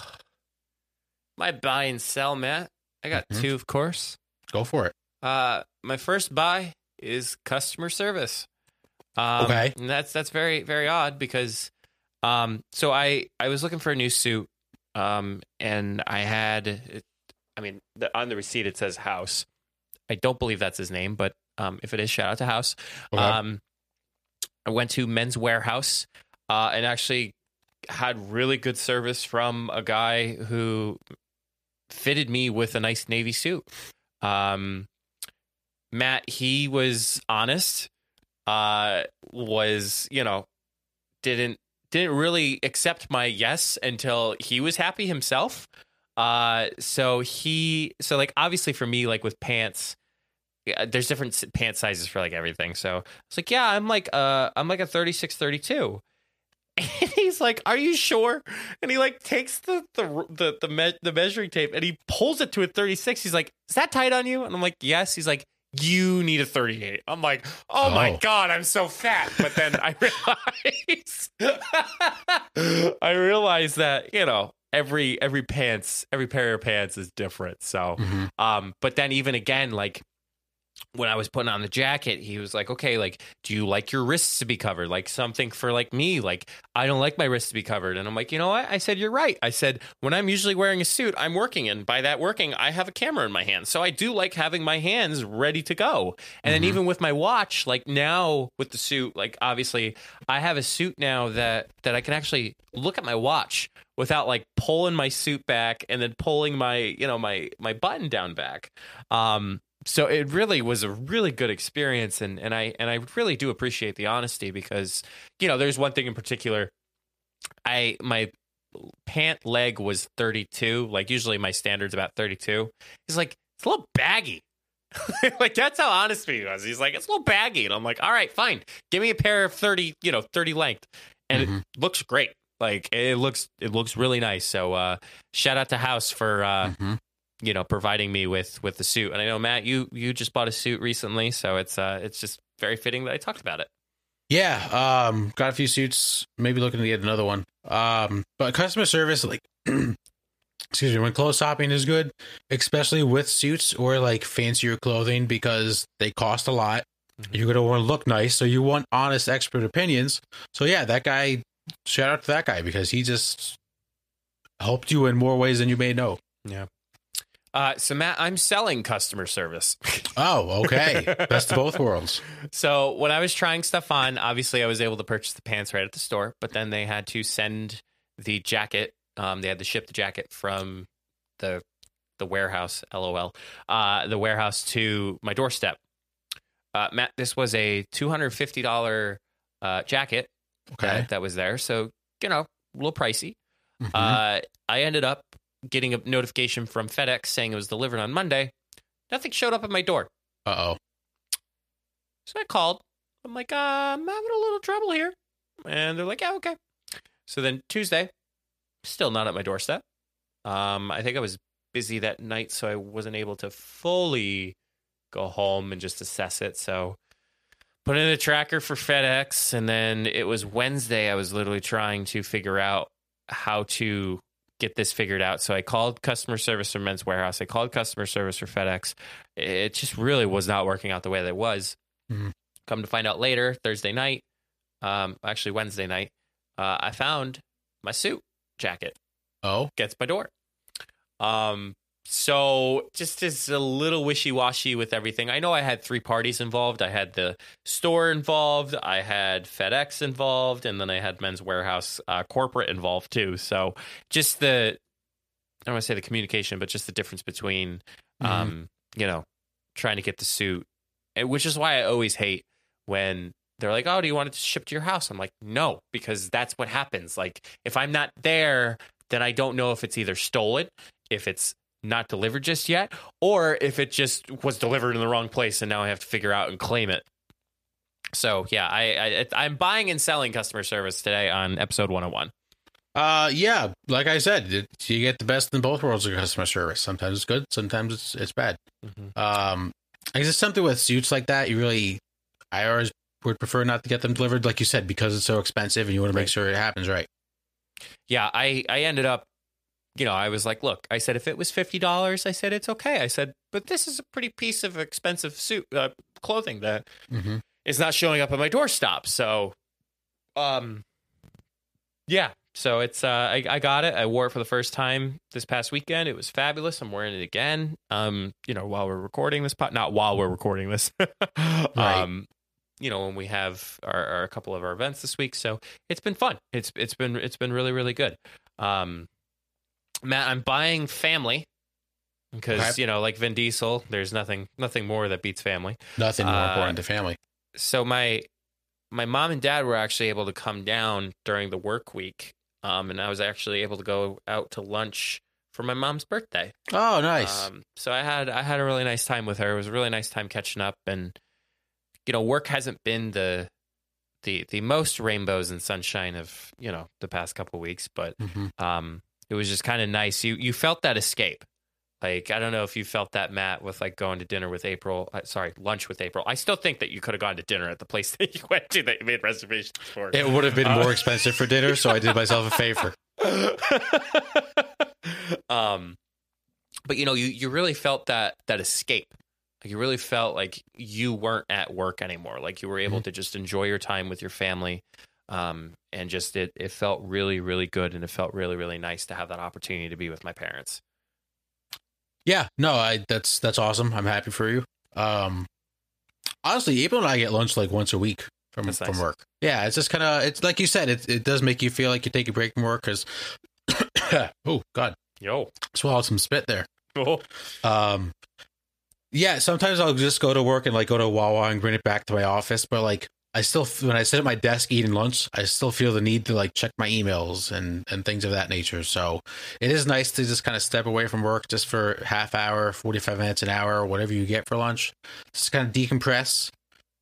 [SPEAKER 1] my buy and sell, Matt. I got
[SPEAKER 2] Mhm.
[SPEAKER 1] two, of course.
[SPEAKER 2] Go for it.
[SPEAKER 1] Uh, my first buy is customer service. Um,
[SPEAKER 2] Okay.
[SPEAKER 1] and that's that's very very odd because, um, so I I was looking for a new suit, um, and I had, I mean, the, on the receipt it says House. I don't believe that's his name, but um, if it is, shout out to House.
[SPEAKER 2] Okay.
[SPEAKER 1] Um, I went to Men's Wearhouse, uh, and actually had really good service from a guy who fitted me with a nice navy suit. Um, Matt, he was honest. Uh, was you know didn't didn't really accept my yes until he was happy himself. Uh, so he so like obviously for me like with pants. Yeah, there's different pant sizes for like everything. So it's like, yeah, I'm like uh I'm like a 36 32. And he's like, "Are you sure?" And he like takes the the the the, me- the measuring tape and he pulls it to a 36. He's like, "Is that tight on you?" And I'm like, "Yes." He's like, "You need a 38." I'm like, "Oh, my
[SPEAKER 2] Oh.
[SPEAKER 1] god, I'm so fat." But then I realize I realize that, you know, every every pants, every pair of pants is different. So,
[SPEAKER 2] Mhm.
[SPEAKER 1] um but then even again like when I was putting on the jacket, he was like, "Okay, like, do you like your wrists to be covered? Like something for like me? Like, I don't like my wrists to be covered." And I'm like, "You know what?" I said, "You're right." I said, "When I'm usually wearing a suit, I'm working, and by that working, I have a camera in my hand, so I do like having my hands ready to go." And then
[SPEAKER 2] Mhm.
[SPEAKER 1] even with my watch, like now with the suit, like obviously, I have a suit now that that I can actually look at my watch without like pulling my suit back and then pulling my you know my my button down back. Um, so it really was a really good experience and and I and I really do appreciate the honesty because you know there's one thing in particular. I my pant leg was 32 like usually my standard's about 32 he's like it's a little baggy. Like that's how honest he was. He's like it's a little baggy. And I'm like all right fine. Give me a pair of 30 you know 30 length. And
[SPEAKER 2] Mhm.
[SPEAKER 1] it looks great. Like it looks it looks really nice. So uh shout out to house for uh
[SPEAKER 2] Mhm.
[SPEAKER 1] You know providing me with with the suit and i know matt you you just bought a suit recently so it's uh it's just very fitting that i talked about it
[SPEAKER 2] Yeah, um, got a few suits. Maybe looking to get another one. Um, but customer service, like, excuse me, when clothes shopping is good, especially with suits or like fancier clothing because they cost a lot.
[SPEAKER 1] Mhm.
[SPEAKER 2] You're gonna want to look nice, so you want honest expert opinions. So yeah, that guy. Shout out to that guy because he just helped you in more ways than you may know.
[SPEAKER 1] Uh so matt i'm selling customer service
[SPEAKER 2] Oh, okay, best of both worlds.
[SPEAKER 1] so when i was trying stuff on obviously i was able to purchase the pants right at the store but then they had to send the jacket um they had to ship the jacket from the the warehouse lol uh the warehouse to my doorstep uh matt this was a $250 uh jacket
[SPEAKER 2] Okay,
[SPEAKER 1] that, that was there. So, you know, a little pricey.
[SPEAKER 2] Mhm.
[SPEAKER 1] Uh, I ended up getting a notification from FedEx saying it was delivered on Monday. Nothing showed up at my door.
[SPEAKER 2] uh oh.
[SPEAKER 1] So I called. I'm like, uh, I'm having a little trouble here. And they're like, yeah, okay. So then Tuesday, still not at my doorstep. Um, I think I was busy that night, so I wasn't able to fully go home and just assess it. So put in a tracker for FedEx, and then it was Wednesday. I was literally trying to figure out how to get this figured out. So I called customer service for Men's Wearhouse. I called customer service for FedEx. It just really was not working out the way that it was.
[SPEAKER 2] Mhm.
[SPEAKER 1] Come to find out later, Thursday night, um, actually Wednesday night, uh, I found my suit jacket
[SPEAKER 2] Oh,
[SPEAKER 1] gets my door. Um, so just is a little wishy washy with everything. I know I had three parties involved. I had the store involved, I had FedEx involved, and then I had Men's Wearhouse uh, corporate involved too. So just the I don't want to say the communication, but just the difference between
[SPEAKER 2] Mhm.
[SPEAKER 1] um, you know, trying to get the suit, which is why I always hate when they're like, "Oh, do you want it to ship to your house?" I'm like, "No," because that's what happens. Like, if I'm not there, then I don't know if it's either stolen, if it's not delivered just yet, or if it just was delivered in the wrong place and now I have to figure out and claim it. So yeah, I, I I'm buying and selling customer service today on episode 101.
[SPEAKER 2] Uh, yeah, like I said, it, you get the best in both worlds of customer service. Sometimes it's good, sometimes it's it's bad.
[SPEAKER 1] Mhm.
[SPEAKER 2] Um, is it something with suits like that? You really, I always would prefer not to get them delivered, like you said, because it's so expensive, and you want to make
[SPEAKER 1] Right.
[SPEAKER 2] sure it happens right.
[SPEAKER 1] yeah, I I ended up, you know, I was like, look, I said if it was fifty dollars, I said it's okay. I said, but this is a pretty piece of expensive suit uh, clothing that
[SPEAKER 2] Mm-hmm.
[SPEAKER 1] is not showing up at my doorstop. So, um, yeah. So it's uh, I, I got it. I wore it for the first time this past weekend. It was fabulous. I'm wearing it again. Um, you know, while we're recording this pot, not while we're recording this. Um, you know, when we have our, our a couple of our events this week. So it's been fun. It's it's been it's been really really good. Um, Matt, I'm buying family because
[SPEAKER 2] Okay.
[SPEAKER 1] you know, like Vin Diesel, there's nothing nothing more that beats family
[SPEAKER 2] Nothing more
[SPEAKER 1] Uh,
[SPEAKER 2] important to family.
[SPEAKER 1] so my my mom and dad were actually able to come down during the work week um, and i was actually able to go out to lunch for my mom's birthday
[SPEAKER 2] Oh, nice.
[SPEAKER 1] um, so i had i had a really nice time with her it was a really nice time catching up and you know work hasn't been the the the most rainbows and sunshine of you know the past couple weeks but
[SPEAKER 2] hmm
[SPEAKER 1] um, it was just kind of nice. You you felt that escape. Like I don't know if you felt that, Matt, with like going to dinner with April. Uh, sorry, lunch with April. I still think that you could have gone to dinner at the place that you went to that you made reservations for.
[SPEAKER 2] It would have been
[SPEAKER 1] Uh,
[SPEAKER 2] more expensive for dinner, so I did myself a favor.
[SPEAKER 1] um, but you know, you you really felt that that escape. Like you really felt like you weren't at work anymore. Like you were able to just enjoy your time with your family. Um, and just it it felt really really good, and it felt really really nice to have that opportunity to be with my parents.
[SPEAKER 2] Yeah, no, I that's that's awesome. I'm happy for you. Um, honestly, April and I get lunch like once a week from
[SPEAKER 1] That's
[SPEAKER 2] from work. Yeah, it's just kind of it's like you said, it it does make you feel like you take a break from work because. oh God,
[SPEAKER 1] Yo.
[SPEAKER 2] swallowed some spit there.
[SPEAKER 1] Oh.
[SPEAKER 2] Um, yeah, sometimes I'll just go to work and like go to Wawa and bring it back to my office, but like I still when I sit at my desk eating lunch, I still feel the need to like check my emails and and things of that nature. So it is nice to just kind of step away from work just for half hour, forty five minutes, an hour, whatever you get for lunch. Just kind of decompress.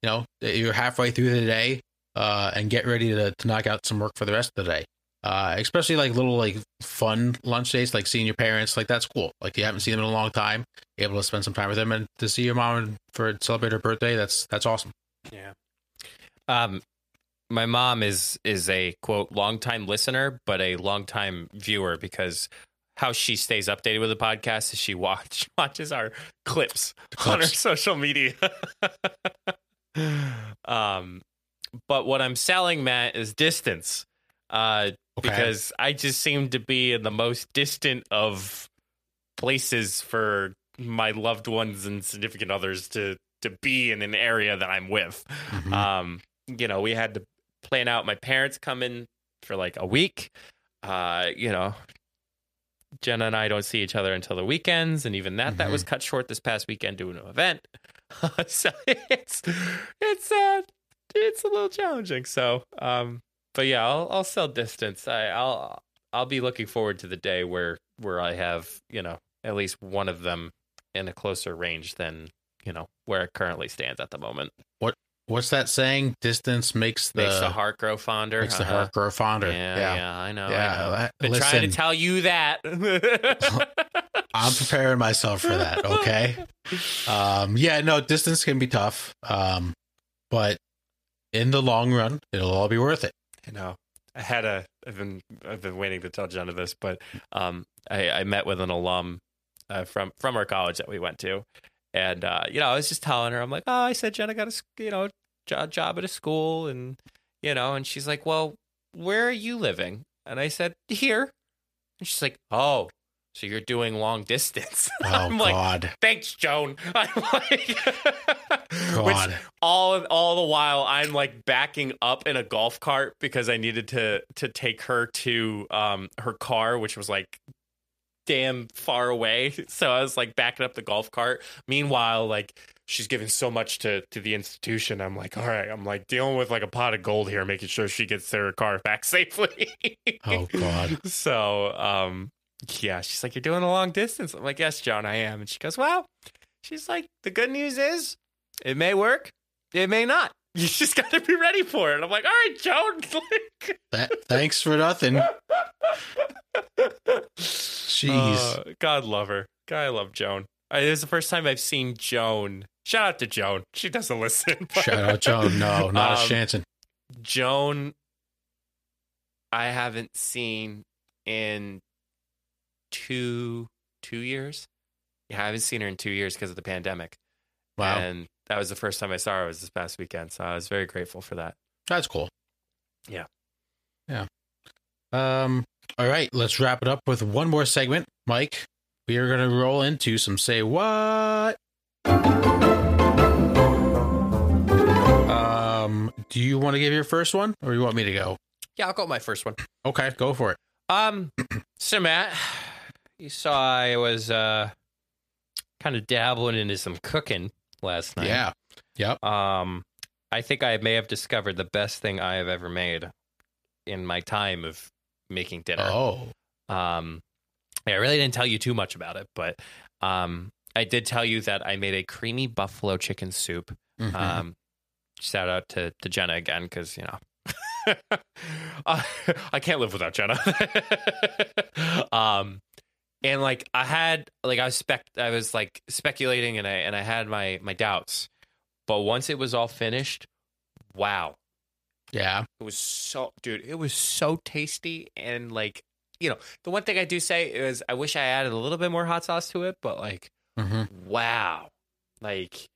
[SPEAKER 2] You know, you're halfway through the day, uh, and get ready to to knock out some work for the rest of the day. Uh, especially like little like fun lunch dates, like seeing your parents, like that's cool. Like you haven't seen them in a long time, able to spend some time with them and to see your mom for celebrate her birthday. That's that's awesome.
[SPEAKER 1] Yeah. Um, my mom is is a quote longtime listener, but a longtime viewer because how she stays updated with the podcast is she watch watches our clips, on her social media. um, but what I'm selling, Matt, is distance. Uh,
[SPEAKER 2] Okay.
[SPEAKER 1] because I just seem to be in the most distant of places for my loved ones and significant others to to be in an area that I'm with.
[SPEAKER 2] Mhm.
[SPEAKER 1] Um, you know, we had to plan out my parents coming for like a week. Uh, you know, Jenna and I don't see each other until the weekends, and even that that was cut short this past weekend due to an event. so it's it's uh it's a little challenging. So um, but yeah, I'll I'll sell distance. I, I'll I'll be looking forward to the day where where I have you know at least one of them in a closer range than you know where it currently stands at the moment.
[SPEAKER 2] What's that saying? Distance makes the
[SPEAKER 1] Makes the heart grow fonder.
[SPEAKER 2] makes the
[SPEAKER 1] Uh-huh.
[SPEAKER 2] heart grow fonder.
[SPEAKER 1] Yeah,
[SPEAKER 2] Yeah,
[SPEAKER 1] yeah, I know.
[SPEAKER 2] Yeah,
[SPEAKER 1] I know.
[SPEAKER 2] that-
[SPEAKER 1] Been trying to tell you that.
[SPEAKER 2] I'm preparing myself for that. Okay. um, yeah, no, distance can be tough. Um, but in the long run, it'll all be worth it.
[SPEAKER 1] I know. I had a. I've been. I've been waiting to tell Jenna this, but um, I, I met with an alum uh, from from our college that we went to, and uh, you know, I was just telling her, I'm like, oh, I said Jenna got a s- you know job job at a school, and you know, and she's like, well, where are you living? And I said here, and she's like, oh, so you're doing long distance?
[SPEAKER 2] Oh
[SPEAKER 1] I'm like,
[SPEAKER 2] God,
[SPEAKER 1] thanks, Joan. I'm like, which
[SPEAKER 2] God.
[SPEAKER 1] all all the while I'm like backing up in a golf cart because I needed to to take her to um her car, which was like damn far away. So I was like backing up the golf cart. Meanwhile, like she's giving so much to to the institution. I'm like, all right, I'm like dealing with like a pot of gold here, making sure she gets her car back safely.
[SPEAKER 2] Oh God.
[SPEAKER 1] So, um, Yeah, she's like, You're doing a long distance. I'm like, Yes, Joan, I am. And she goes, Well, she's like, The good news is it may work, it may not. You just got to be ready for it. I'm like, All right, Joan.
[SPEAKER 2] That, thanks for nothing. Jeez.
[SPEAKER 1] uh, God love her. God, I love Joan. I, it was the first time I've seen Joan. Shout out to Joan. She doesn't listen. but-
[SPEAKER 2] Shout out Joan. No, not a
[SPEAKER 1] Um,
[SPEAKER 2] chance.
[SPEAKER 1] Joan, I haven't seen in two two years. Yeah, I haven't seen her in two years because of the pandemic.
[SPEAKER 2] Wow.
[SPEAKER 1] And that was the first time I saw her was this past weekend. So I was very grateful for that.
[SPEAKER 2] That's cool.
[SPEAKER 1] Yeah.
[SPEAKER 2] Yeah. Um. All right. Let's wrap it up with one more segment, Mike. We are going to roll into some say what. Um. Do you want to give your first one, or you want me to go?
[SPEAKER 1] Yeah, I'll go with my first one.
[SPEAKER 2] Okay, go for it.
[SPEAKER 1] Um, so Matt, you saw I was uh kind of dabbling into some cooking last night.
[SPEAKER 2] Yeah. Yep.
[SPEAKER 1] Um, I think I may have discovered the best thing I have ever made in my time of making dinner.
[SPEAKER 2] Oh.
[SPEAKER 1] Um, I really didn't tell you too much about it, but um, I did tell you that I made a creamy buffalo chicken soup.
[SPEAKER 2] Mhm.
[SPEAKER 1] Um, shout out to, to Jenna again because you know I, I can't live without Jenna. um, and like I had like I was spec I was like speculating and I and I had my my doubts, but once it was all finished, wow,
[SPEAKER 2] yeah.
[SPEAKER 1] it was so, dude, it was so tasty. And like, you know, the one thing I do say is I wish I added a little bit more hot sauce to it, but like,
[SPEAKER 2] hmm
[SPEAKER 1] wow. Like,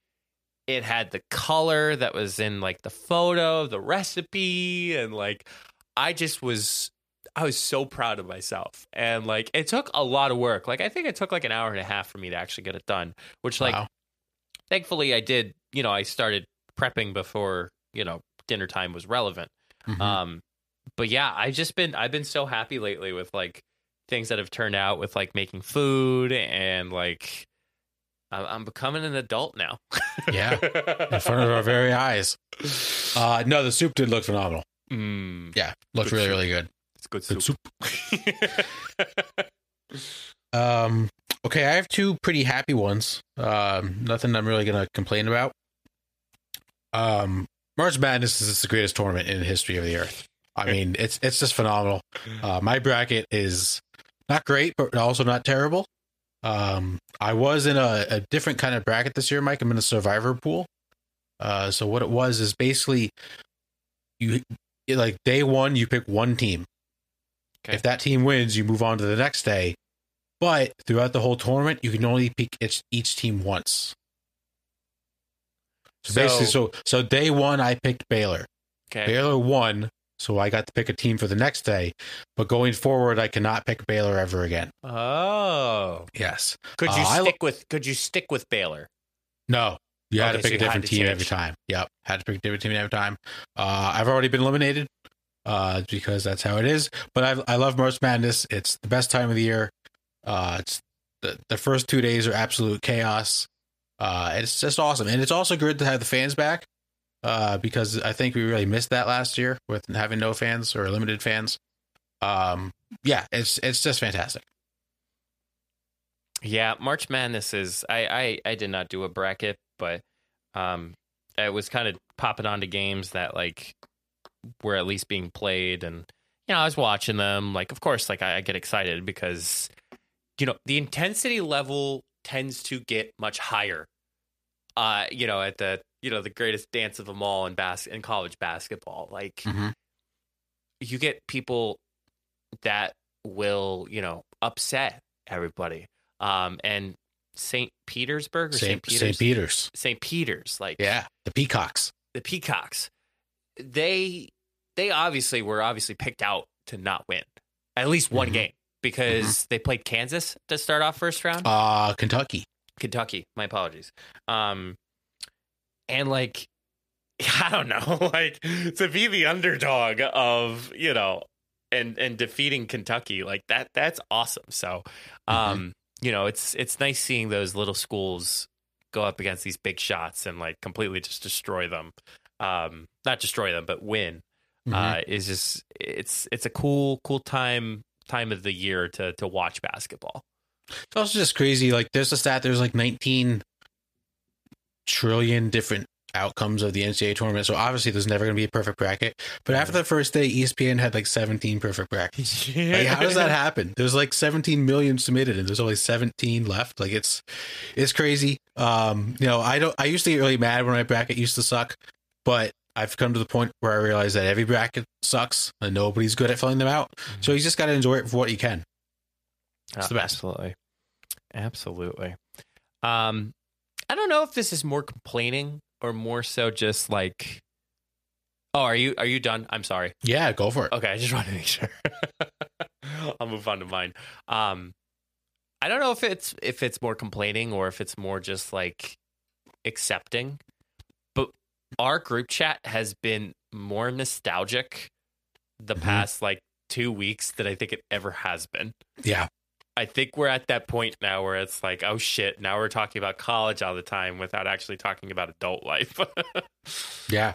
[SPEAKER 1] it had the color that was in like the photo, the recipe, and like, I just was, I was so proud of myself. And like, it took a lot of work. Like, I think it took like an hour and a half for me to actually get it done, which like,
[SPEAKER 2] Wow.
[SPEAKER 1] thankfully I did, you know, I started prepping before, you know, dinner time was relevant.
[SPEAKER 2] Mhm.
[SPEAKER 1] Um, but yeah, I've just been I've been so happy lately with like things that have turned out with like making food and like I'm, I'm becoming an adult now.
[SPEAKER 2] Yeah. in front of our very eyes. Uh, no, the soup did look phenomenal.
[SPEAKER 1] mm,
[SPEAKER 2] Yeah, looked really,
[SPEAKER 1] soup.
[SPEAKER 2] really good.
[SPEAKER 1] It's good
[SPEAKER 2] Good
[SPEAKER 1] soup.
[SPEAKER 2] Um, okay, I have two pretty happy ones. Um, nothing I'm really gonna complain about. Um, March Madness is the greatest tournament in the history of the earth. I mean, it's it's just phenomenal. Uh, my bracket is not great, but also not terrible. Um, I was in a, a different kind of bracket this year, Mike. I'm in a survivor pool. Uh, so what it was is basically you like day one, you pick one team.
[SPEAKER 1] Okay.
[SPEAKER 2] If that team wins, you move on to the next day. But throughout the whole tournament, you can only pick each, each team once. So,
[SPEAKER 1] So-
[SPEAKER 2] basically, so so day one, I picked Baylor.
[SPEAKER 1] okay.
[SPEAKER 2] Baylor won, so I got to pick a team for the next day. But going forward, I cannot pick Baylor ever again.
[SPEAKER 1] Oh,
[SPEAKER 2] Yes,
[SPEAKER 1] could you
[SPEAKER 2] Uh, I
[SPEAKER 1] stick with Could you stick with Baylor?
[SPEAKER 2] no, you had
[SPEAKER 1] Okay,
[SPEAKER 2] to
[SPEAKER 1] so
[SPEAKER 2] pick a different team
[SPEAKER 1] change.
[SPEAKER 2] every time. Yep, had to pick a different team every time. Uh, I've already been eliminated uh, because that's how it is. But I I love March Madness. It's the best time of the year. Uh, it's the the first two days are absolute chaos. Uh, it's just awesome, and it's also good to have the fans back. Uh, because I think we really missed that last year with having no fans or limited fans. Um, yeah, it's it's just fantastic.
[SPEAKER 1] Yeah, March Madness is. I I, I did not do a bracket, but um, I was kind of popping onto games that like were at least being played, and you know I was watching them. Like, of course, like I, I get excited because you know the intensity level tends to get much higher. Uh, you know, at the you know the greatest dance of them all in bas- in college basketball, like
[SPEAKER 2] mm-hmm.
[SPEAKER 1] you get people that will you know upset everybody um and st petersburg or st peter's
[SPEAKER 2] St. Peter's,
[SPEAKER 1] st peter's like
[SPEAKER 2] yeah, the Peacocks.
[SPEAKER 1] the peacocks they they obviously were obviously picked out to not win at least one
[SPEAKER 2] Mhm.
[SPEAKER 1] game because they played kansas to start off first round
[SPEAKER 2] Uh, Kentucky.
[SPEAKER 1] Kentucky. My apologies. Um, and like, I don't know, like to be the underdog of you know, and and defeating Kentucky like that. That's awesome. So, um, you know, it's it's nice seeing those little schools go up against these big shots and like completely just destroy them. Um, not destroy them, but win.
[SPEAKER 2] Mhm.
[SPEAKER 1] Uh, is just it's it's a cool cool time time of the year to to watch basketball.
[SPEAKER 2] It's also just crazy. Like there's a stat. There's like 19 trillion different outcomes of the NCAA tournament. So obviously, there's never going to be a perfect bracket. But after the first day, ESPN had like 17 perfect brackets. Like, how does that happen? There's like 17 million submitted, and there's only 17 left. Like it's it's crazy. Um, you know, I don't. I used to get really mad when my bracket used to suck, but I've come to the point where I realize that every bracket sucks, and nobody's good at filling them out. So you just got to enjoy it for what you can. It's the best.
[SPEAKER 1] Absolutely. Absolutely. Um, I don't know if this is more complaining or more so just like, oh, are you are you done? I'm sorry.
[SPEAKER 2] Yeah, go for it.
[SPEAKER 1] Okay, I just want to make sure. I'll move on to mine. Um, I don't know if it's if it's more complaining or if it's more just like accepting, our group chat has been more nostalgic the
[SPEAKER 2] Mhm.
[SPEAKER 1] past like two weeks than I think it ever has been.
[SPEAKER 2] Yeah,
[SPEAKER 1] I think we're at that point now where it's like, oh shit, now we're talking about college all the time without actually talking about adult life.
[SPEAKER 2] yeah.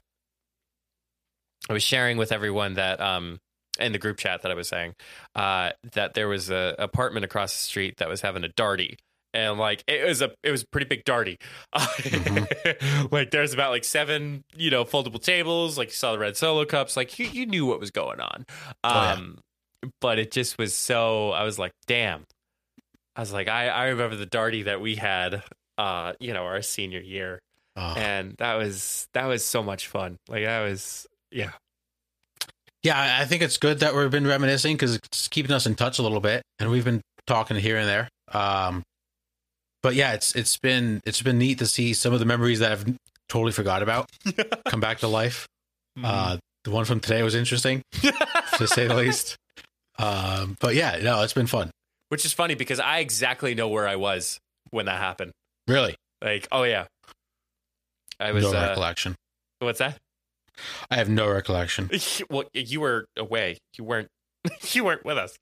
[SPEAKER 1] I was sharing with everyone that um in the group chat that I was saying uh that there was a apartment across the street that was having a darty and like it was a it was a pretty big darty. Like there's about like seven you know foldable tables like you saw the red solo cups like you, you knew what was going on.
[SPEAKER 2] Oh, yeah.
[SPEAKER 1] um but it just was so I was like damn. I was like I I remember the darty that we had uh you know our senior year.
[SPEAKER 2] Oh.
[SPEAKER 1] and that was that was so much fun. Like that was yeah.
[SPEAKER 2] Yeah, I- I think it's good that we've been reminiscing because it's keeping us in touch a little bit, and we've been talking here and there. Um, but yeah, it's it's been it's been neat to see some of the memories that I've totally forgot about come back to life.
[SPEAKER 1] Mm-hmm.
[SPEAKER 2] Uh, the one from today was interesting, to say the least. Um, but yeah, no, it's been fun.
[SPEAKER 1] Which is funny because I exactly know where I was when that happened.
[SPEAKER 2] Really,
[SPEAKER 1] Like, oh yeah, I was.
[SPEAKER 2] no
[SPEAKER 1] uh,
[SPEAKER 2] recollection.
[SPEAKER 1] what's that?
[SPEAKER 2] I have no recollection.
[SPEAKER 1] well, you were away. You weren't. you weren't with us.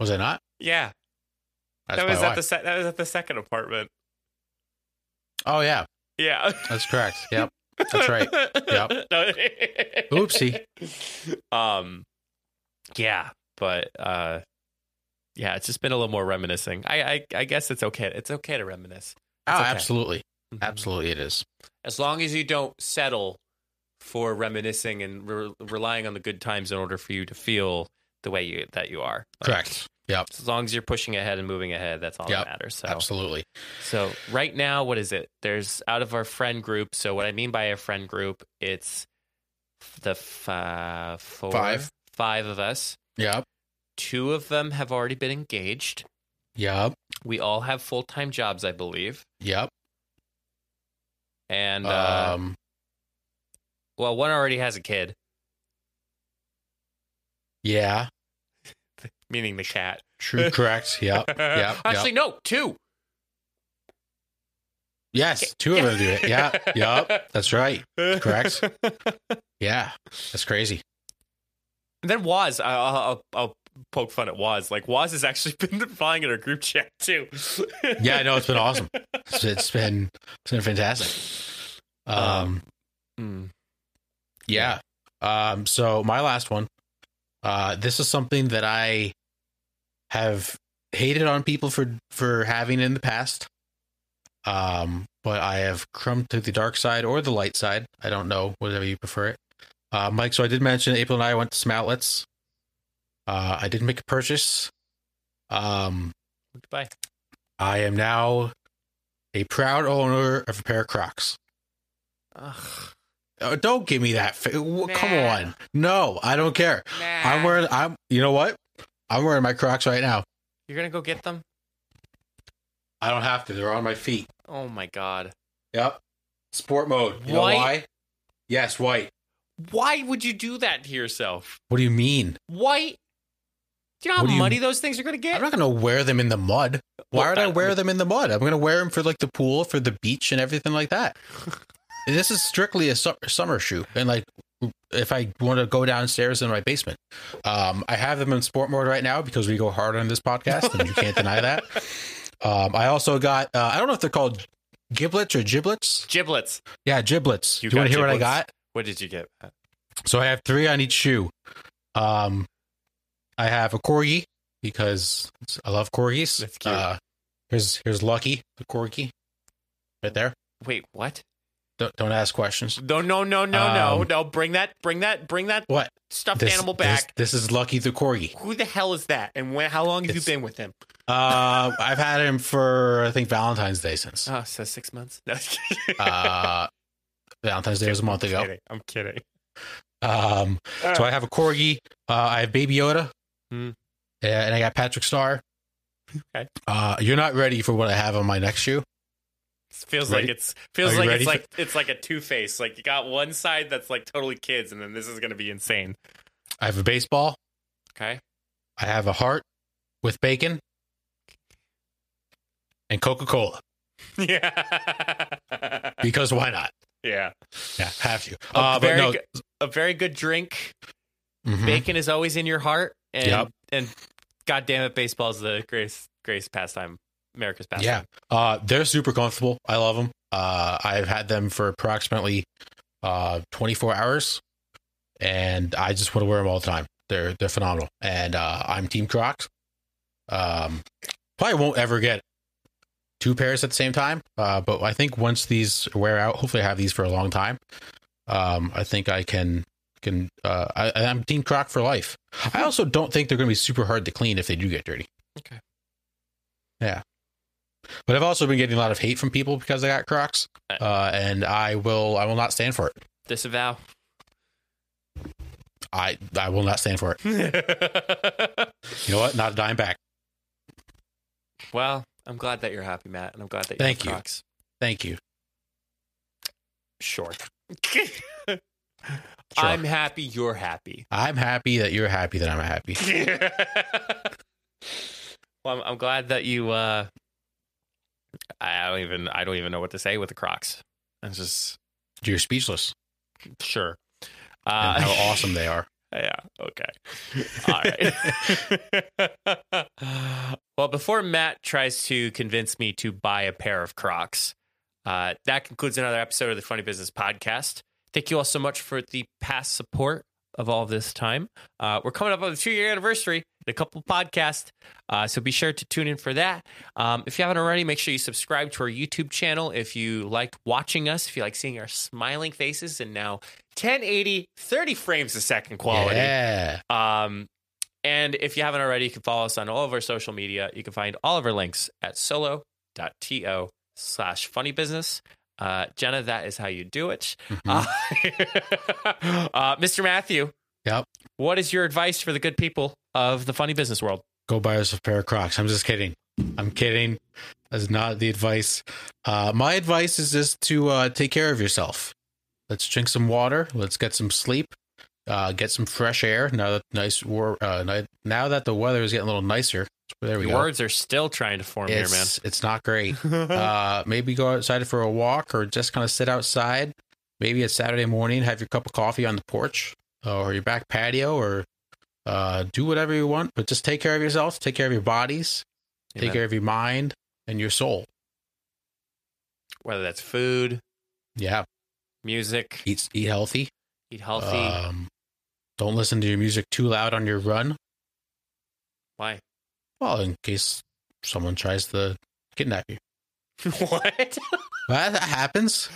[SPEAKER 2] Was I not?
[SPEAKER 1] Yeah,
[SPEAKER 2] That's
[SPEAKER 1] that was at
[SPEAKER 2] why.
[SPEAKER 1] the se- that was at the second apartment.
[SPEAKER 2] Oh yeah,
[SPEAKER 1] Yeah,
[SPEAKER 2] that's correct. Yep, that's right. Yep. Oopsie.
[SPEAKER 1] Um, yeah, but uh, yeah, it's just been a little more reminiscing. I I, I guess it's okay. It's okay to reminisce.
[SPEAKER 2] Oh,
[SPEAKER 1] okay.
[SPEAKER 2] absolutely,
[SPEAKER 1] Mhm.
[SPEAKER 2] absolutely, it is.
[SPEAKER 1] as long as you don't settle for reminiscing and re- relying on the good times in order for you to feel the way you that you are. Like,
[SPEAKER 2] Correct. Yep,
[SPEAKER 1] As long as you're pushing ahead and moving ahead, that's all
[SPEAKER 2] Yep,
[SPEAKER 1] that matters. So,
[SPEAKER 2] absolutely.
[SPEAKER 1] so right now, what is it? There's out of our friend group. So what I mean by a friend group, it's the f- uh, four,
[SPEAKER 2] Five.
[SPEAKER 1] five of us.
[SPEAKER 2] Yep,
[SPEAKER 1] Two of them have already been engaged.
[SPEAKER 2] yep,
[SPEAKER 1] We all have full time jobs, I believe.
[SPEAKER 2] yep.
[SPEAKER 1] And uh,
[SPEAKER 2] um,
[SPEAKER 1] well, one already has a kid,
[SPEAKER 2] yeah,
[SPEAKER 1] meaning the cat.
[SPEAKER 2] true, correct. Yep, yep.
[SPEAKER 1] Actually, no, two.
[SPEAKER 2] yes, two of them do it. Yeah, yep, that's right. Correct. Yeah, that's crazy.
[SPEAKER 1] And then Waz, I- I'll, I'll, poke fun at Waz. Like Waz has actually been replying in our group chat too.
[SPEAKER 2] Yeah, I know it's been awesome. It's, it's been it's been fantastic. Um,
[SPEAKER 1] Mm.
[SPEAKER 2] yeah. Um, so my last one. Uh, this is something that I have hated on people for for having in the past. Um, but I have come to the dark side or the light side. I don't know, whatever you prefer it. Uh, Mike, so I did mention April and I went to some outlets. Uh, I didn't make a purchase. Um,
[SPEAKER 1] Goodbye.
[SPEAKER 2] I am now a proud owner of a pair of Crocs.
[SPEAKER 1] Ugh.
[SPEAKER 2] Oh, don't give me that. Fa- w- Come on. No, I don't care. I'm wearing. I'm. You know what? I'm wearing my Crocs right now.
[SPEAKER 1] You're gonna go get them?
[SPEAKER 2] I don't have to. They're on my feet.
[SPEAKER 1] Oh my god!
[SPEAKER 2] Yep. Sport mode. You know why? Yes, white.
[SPEAKER 1] Why would you do that to yourself?
[SPEAKER 2] What do you mean?
[SPEAKER 1] White? Do you know how
[SPEAKER 2] you-
[SPEAKER 1] muddy those things are gonna get?
[SPEAKER 2] I'm not going to wear them in the mud. Why would I wear them in the mud? I'm going to wear them for like the pool, for the beach, and everything like that. This is strictly a su- summer shoe, and like if I want to go downstairs in my basement, um, I have them in sport mode right now because we go hard on this podcast, and you can't deny that. Um, I also got uh, I don't know if they're called giblets or giblets.
[SPEAKER 1] Giblets.
[SPEAKER 2] Yeah, giblets.
[SPEAKER 1] You
[SPEAKER 2] Do you want to hear what I got?
[SPEAKER 1] What did you get?
[SPEAKER 2] So I have three on each shoe. Um, I have a corgi because I love corgis.
[SPEAKER 1] That's cute.
[SPEAKER 2] Uh, here's here's Lucky, the corgi, right there.
[SPEAKER 1] Wait, what?
[SPEAKER 2] Don't don't ask questions.
[SPEAKER 1] No, no, no, no, no,
[SPEAKER 2] Um,
[SPEAKER 1] no. Bring that, bring that, bring that
[SPEAKER 2] What
[SPEAKER 1] stuffed
[SPEAKER 2] This-
[SPEAKER 1] animal back.
[SPEAKER 2] This, is Lucky the corgi.
[SPEAKER 1] Who the hell is that? And when? How long have
[SPEAKER 2] It's-
[SPEAKER 1] you been with him?
[SPEAKER 2] Uh, I've had him for I think Valentine's Day since.
[SPEAKER 1] Oh, so six months. No,
[SPEAKER 2] Uh, Valentine's Day was a month
[SPEAKER 1] I'm
[SPEAKER 2] ago.
[SPEAKER 1] kidding. I'm kidding.
[SPEAKER 2] Um, so I have a corgi. Uh, I have Baby Yoda,
[SPEAKER 1] Hmm.
[SPEAKER 2] And I got Patrick Star.
[SPEAKER 1] Okay.
[SPEAKER 2] Uh, you're not ready for what I have on my next shoe.
[SPEAKER 1] It feels
[SPEAKER 2] Ready?
[SPEAKER 1] like it's feels like it's
[SPEAKER 2] for-
[SPEAKER 1] like it's like a two face. Like you got one side that's like totally kids, and then this is gonna be insane.
[SPEAKER 2] I have a baseball.
[SPEAKER 1] Okay.
[SPEAKER 2] I have a heart with bacon and Coca Cola
[SPEAKER 1] Yeah.
[SPEAKER 2] because why not?
[SPEAKER 1] yeah.
[SPEAKER 2] Yeah, have you?
[SPEAKER 1] A
[SPEAKER 2] Uh,
[SPEAKER 1] very
[SPEAKER 2] no,
[SPEAKER 1] good, a very good drink.
[SPEAKER 2] mhm.
[SPEAKER 1] Bacon is always in your heart, and
[SPEAKER 2] Yep.
[SPEAKER 1] and God damn it, baseball is the greatest greatest pastime, America's pastime.
[SPEAKER 2] Yeah, uh, they're super comfortable. I love them. Uh, I've had them for approximately uh, 24 hours, and I just want to wear them all the time. They're they're phenomenal, and uh, I'm Team Crocs. Um, probably won't ever get two pairs at the same time, uh, but I think once these wear out, hopefully I have these for a long time. Um, I think I can can. Uh, I, I'm Team Croc for life. I also don't think they're going to be super hard to clean if they do get dirty.
[SPEAKER 1] Okay.
[SPEAKER 2] Yeah. But I've also been getting a lot of hate from people because I got Crocs, uh, and I will I will not stand for it.
[SPEAKER 1] Disavow.
[SPEAKER 2] I I will not stand for it. You know what? Not a dime back.
[SPEAKER 1] well, I'm glad that you're happy, Matt, and I'm glad that you
[SPEAKER 2] Thank you.
[SPEAKER 1] Crocs.
[SPEAKER 2] Thank you.
[SPEAKER 1] Sure.
[SPEAKER 2] Sure.
[SPEAKER 1] I'm happy. You're happy.
[SPEAKER 2] I'm happy that you're happy that I'm happy.
[SPEAKER 1] well, I'm, I'm glad that you. uh I don't even. I don't even know what to say with the Crocs. It's just
[SPEAKER 2] You're speechless.
[SPEAKER 1] sure.
[SPEAKER 2] And
[SPEAKER 1] Uh,
[SPEAKER 2] how awesome they are.
[SPEAKER 1] Yeah. Okay. All right. well, before Matt tries to convince me to buy a pair of Crocs, uh, that concludes another episode of the Funny Business Podcast. Thank you all so much for the past support of all this time. Uh, we're coming up on the two year anniversary in a couple podcasts, uh, so be sure to tune in for that. Um, if you haven't already, make sure you subscribe to our YouTube channel. If you liked watching us, if you like seeing our smiling faces and now 1080, 30 frames a second quality.
[SPEAKER 2] Yeah.
[SPEAKER 1] Um, and if you haven't already, you can follow us on all of our social media. You can find all of our links at solo.to slash funny business. Uh, Jenna, that is how you do it.
[SPEAKER 2] Mhm.
[SPEAKER 1] Uh, uh, Mr. Matthew,
[SPEAKER 2] Yep.
[SPEAKER 1] what is your advice for the good people of the funny business world?
[SPEAKER 2] Go buy us a pair of Crocs. I'm just kidding. I'm kidding. That's not the advice. Uh, my advice is just to uh, take care of yourself. Let's drink some water. Let's get some sleep. Uh, get some fresh air. Now that nice war. Uh, now that the weather is getting a little nicer. There we
[SPEAKER 1] Your
[SPEAKER 2] go.
[SPEAKER 1] words are still trying to form
[SPEAKER 2] it's here, man. it's not great. uh, maybe go outside for a walk or just kind of sit outside. Maybe it's Saturday morning, have your cup of coffee on the porch or your back patio or uh, do whatever you want, but just take care of yourself, take care of your bodies, take care of your mind and your soul.
[SPEAKER 1] Whether that's food,
[SPEAKER 2] Yeah.
[SPEAKER 1] music,
[SPEAKER 2] Eat, eat healthy.
[SPEAKER 1] eat healthy.
[SPEAKER 2] Um, don't listen to your music too loud on your run.
[SPEAKER 1] Why?
[SPEAKER 2] Well, in case someone tries to kidnap you.
[SPEAKER 1] what?
[SPEAKER 2] That happens.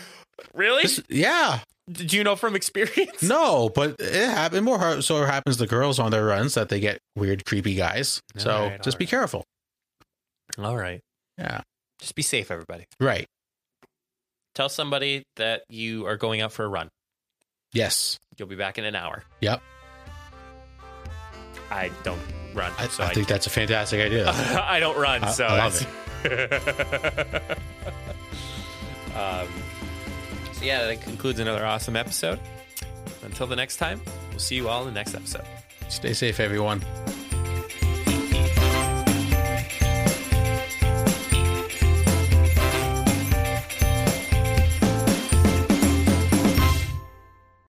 [SPEAKER 1] really?
[SPEAKER 2] This- yeah.
[SPEAKER 1] Did you know from experience?
[SPEAKER 2] No, but it happens more so it happens to girls on their runs that they get weird, creepy guys. So
[SPEAKER 1] All right,
[SPEAKER 2] just be
[SPEAKER 1] right.
[SPEAKER 2] careful.
[SPEAKER 1] All right.
[SPEAKER 2] Yeah.
[SPEAKER 1] Just be safe, everybody.
[SPEAKER 2] Right.
[SPEAKER 1] Tell somebody that you are going out for a run.
[SPEAKER 2] Yes.
[SPEAKER 1] You'll be back in an hour.
[SPEAKER 2] Yep.
[SPEAKER 1] I don't run,
[SPEAKER 2] I,
[SPEAKER 1] so
[SPEAKER 2] I
[SPEAKER 1] I,
[SPEAKER 2] think that's a fantastic idea.
[SPEAKER 1] I don't run,
[SPEAKER 2] I-
[SPEAKER 1] so
[SPEAKER 2] I love
[SPEAKER 1] it's- um, so yeah, that concludes another awesome episode. Until the next time, we'll see you all in the next episode.
[SPEAKER 2] Stay safe, everyone.